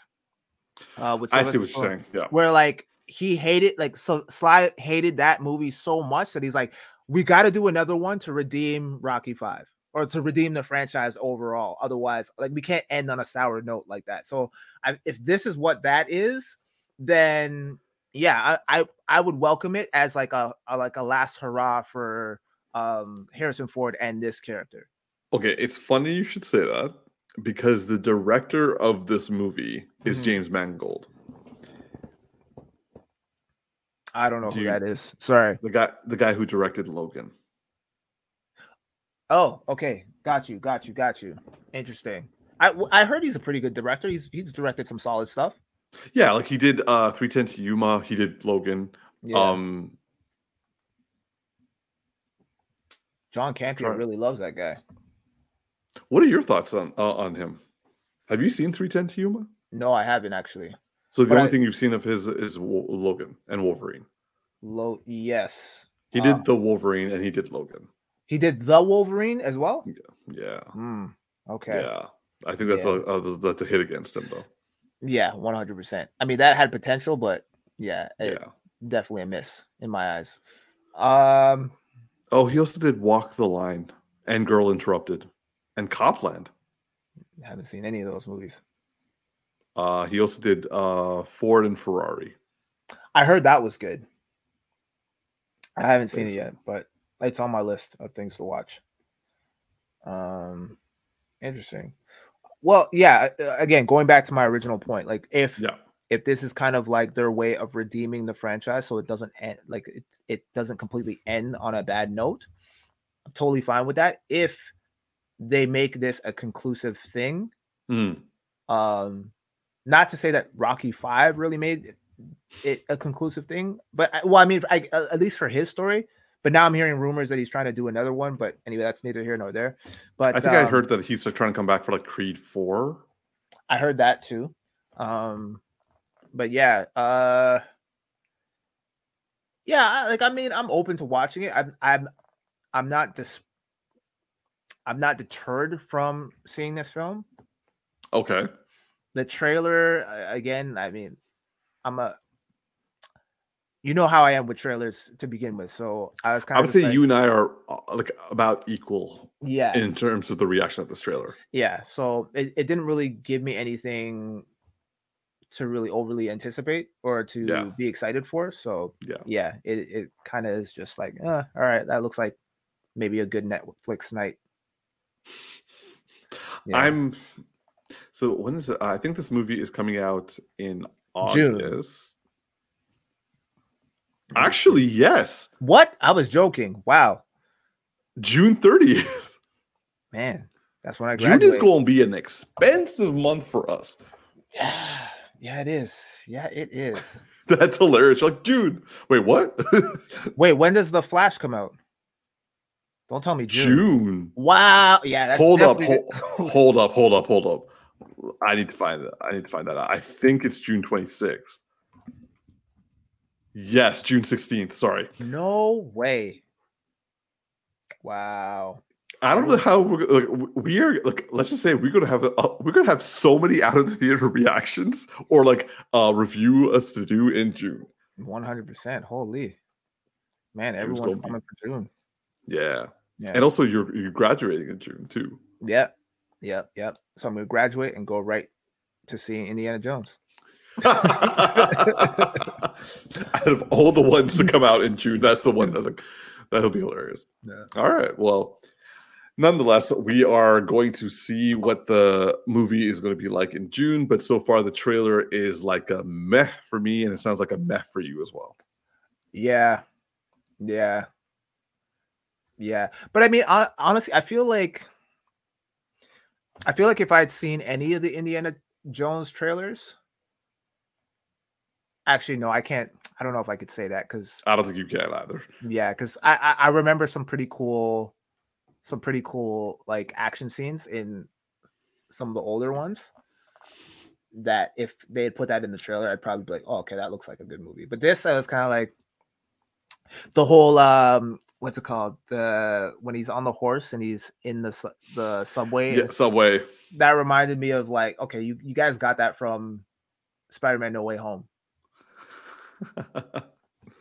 S2: Uh, with I see what you're saying. Yeah,
S1: where like he hated like so Sly hated that movie so much that he's like, we got to do another one to redeem Rocky Five or to redeem the franchise overall. Otherwise, like we can't end on a sour note like that. So I, if this is what that is, then yeah, I, I, I would welcome it as like a, a like a last hurrah for um Harrison Ford and this character.
S2: Okay, it's funny you should say that because the director of this movie is mm-hmm. James Mangold.
S1: I don't know Do who that is. Sorry.
S2: The guy the guy who directed Logan.
S1: Oh, okay. Got you. Got you. Got you. Interesting. I I heard he's a pretty good director. He's he's directed some solid stuff.
S2: Yeah, like he did uh 310 to Yuma, he did Logan. Yeah. Um
S1: John Campea really loves that guy.
S2: What are your thoughts on uh, on him? Have you seen 310 to Yuma?
S1: No, I haven't actually.
S2: So the but only I, thing you've seen of his is Logan and Wolverine.
S1: Lo- yes.
S2: He did uh, the Wolverine and he did Logan.
S1: He did the Wolverine as well.
S2: Yeah. yeah.
S1: Mm, okay.
S2: Yeah, I think that's yeah. a, a that's a hit against him though.
S1: Yeah, one hundred percent. I mean, that had potential, but yeah,
S2: yeah,
S1: definitely a miss in my eyes. Um.
S2: Oh, he also did Walk the Line and Girl Interrupted and Copland.
S1: I haven't seen any of those movies.
S2: Uh, he also did uh, Ford and Ferrari.
S1: I heard that was good. I haven't seen it yet, but it's on my list of things to watch. Um, interesting. Well, yeah. Again, going back to my original point, like if
S2: yeah.
S1: if this is kind of like their way of redeeming the franchise, so it doesn't end like it it doesn't completely end on a bad note. I'm totally fine with that. If they make this a conclusive thing,
S2: mm.
S1: um, not to say that Rocky Five really made it a conclusive thing, but well, I mean, I, at least for his story. But now I'm hearing rumors that he's trying to do another one. But anyway, that's neither here nor there. But
S2: I think um, I heard that he's trying to come back for like Creed Four.
S1: I heard that too. Um, but yeah, uh, yeah, like I mean, I'm open to watching it. I'm, I'm, I'm not dis- I'm not deterred from seeing this film.
S2: Okay
S1: the trailer again. I mean, I'm a you know how I am with trailers to begin with. So I was kind
S2: of. I would say like, you and I are uh, like about equal.
S1: Yeah.
S2: In terms of the reaction of this trailer.
S1: Yeah. So it, it didn't really give me anything to really overly anticipate or to yeah. be excited for. So
S2: yeah,
S1: yeah, it, it kind of is just like, uh, all right, that looks like maybe a good Netflix night.
S2: Yeah. I'm so when is it? I think this movie is coming out in August. June. Actually, yes.
S1: What? I was joking. Wow.
S2: June 30th.
S1: Man, that's when I graduate.
S2: June is going to be an expensive month for us.
S1: Yeah. Yeah, it is. Yeah, it is.
S2: That's hilarious. You're like, dude, wait, what?
S1: Wait, when does the Flash come out? Don't tell me June.
S2: June.
S1: Wow. Yeah. That's
S2: hold up, hold, hold up, hold up, hold up. I need to find that. I need to find that out. I think it's June 26th. Yes, June 16th. Sorry.
S1: No way. Wow.
S2: I don't know how we're like we are like let's just say we're gonna have a, we're gonna have so many out of the theater reactions or like uh review us to do in June.
S1: One hundred percent. Holy man, everyone's
S2: be-
S1: coming for June.
S2: Yeah.
S1: Yeah.
S2: And also you're you're graduating in June too.
S1: Yep. Yep. Yep. So I'm gonna graduate and go right to see Indiana Jones.
S2: out of all the ones to come out in June, that's the one that that'll be hilarious.
S1: Yeah.
S2: All right. Well, nonetheless, we are going to see what the movie is going to be like in June. But so far, the trailer is like a meh for me, and it sounds like a meh for you as well.
S1: Yeah. Yeah. Yeah. But I mean, honestly, I feel like I feel like if I'd seen any of the Indiana Jones trailers, actually, no, I can't. I don't know if I could say that because
S2: I don't think you can either.
S1: yeah, because I, I I remember some pretty cool, some pretty cool like action scenes in some of the older ones. That if they had put that in the trailer, I'd probably be like, oh, okay, that looks like a good movie. But this, I was kind of like the whole um, what's it called? The when he's on the horse and he's in the su- the subway.
S2: Yeah, Subway.
S1: That reminded me of like, okay, you you guys got that from Spider-Man: No Way Home.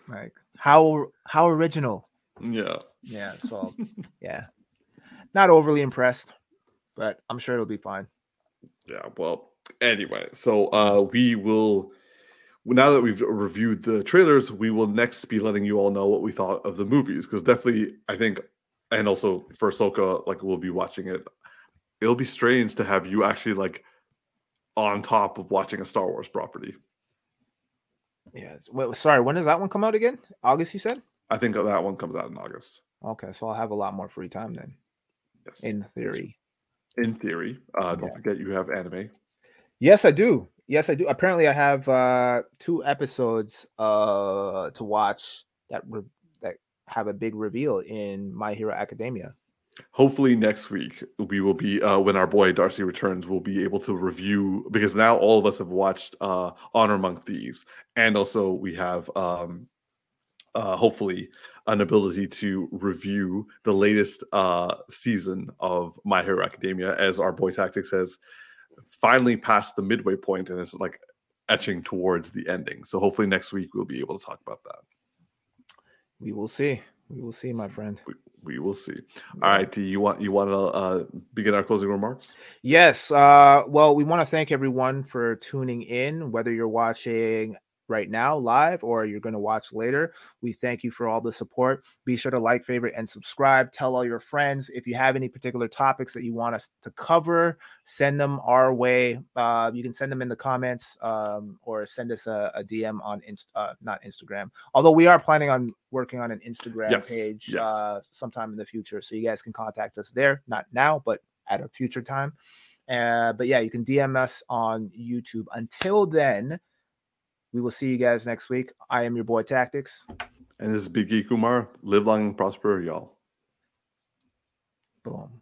S1: Like how how original.
S2: yeah.
S1: Yeah. So yeah, not overly impressed, but I'm sure it'll be fine.
S2: Yeah. Well, anyway, so uh we will now that we've reviewed the trailers, we will next be letting you all know what we thought of the movies because definitely I think and also for Ahsoka, like we'll be watching it. It'll be strange to have you actually like on top of watching a Star Wars property.
S1: Yeah. Wait, sorry, when does that one come out again? August, you said?
S2: I think that one comes out in August.
S1: Okay, so I'll have a lot more free time then,
S2: Yes.
S1: in theory.
S2: in theory. Uh don't
S1: Yeah.
S2: forget you have anime.
S1: Yes, I do. Yes, I do. Apparently, I have uh two episodes uh to watch that re- that have a big reveal in My Hero Academia.
S2: hopefully next week we will be uh, when our boy darcy returns we'll be able to review because now all of us have watched uh, honor among thieves and also we have um, uh, hopefully an ability to review the latest uh, season of my hero academia as our boy tactics has finally past the midway point and it's like etching towards the ending so hopefully next week we'll be able to talk about that
S1: We will see. We will see, my friend.
S2: we will see all right do you want you want to uh, begin our closing remarks
S1: Yes. Uh, well, we want to thank everyone for tuning in, whether you're watching right now live or you're going to watch later. We thank you for all the support. Be sure to like, favorite, and subscribe. Tell all your friends. If you have any particular topics that you want us to cover, send them our way. Uh, you can send them in the comments um, or send us a, a DM on Inst- uh, not Instagram. Although we are planning on working on an Instagram
S2: Yes,
S1: page
S2: yes.
S1: uh, sometime in the future, so you guys can contact us there. Not now, but at a future time. Uh, but yeah, you can DM us on YouTube. Until then, we will see you guys next week. I am your boy Tactics.
S2: And this is Big E Kumar. Live long and prosper, y'all.
S1: Boom.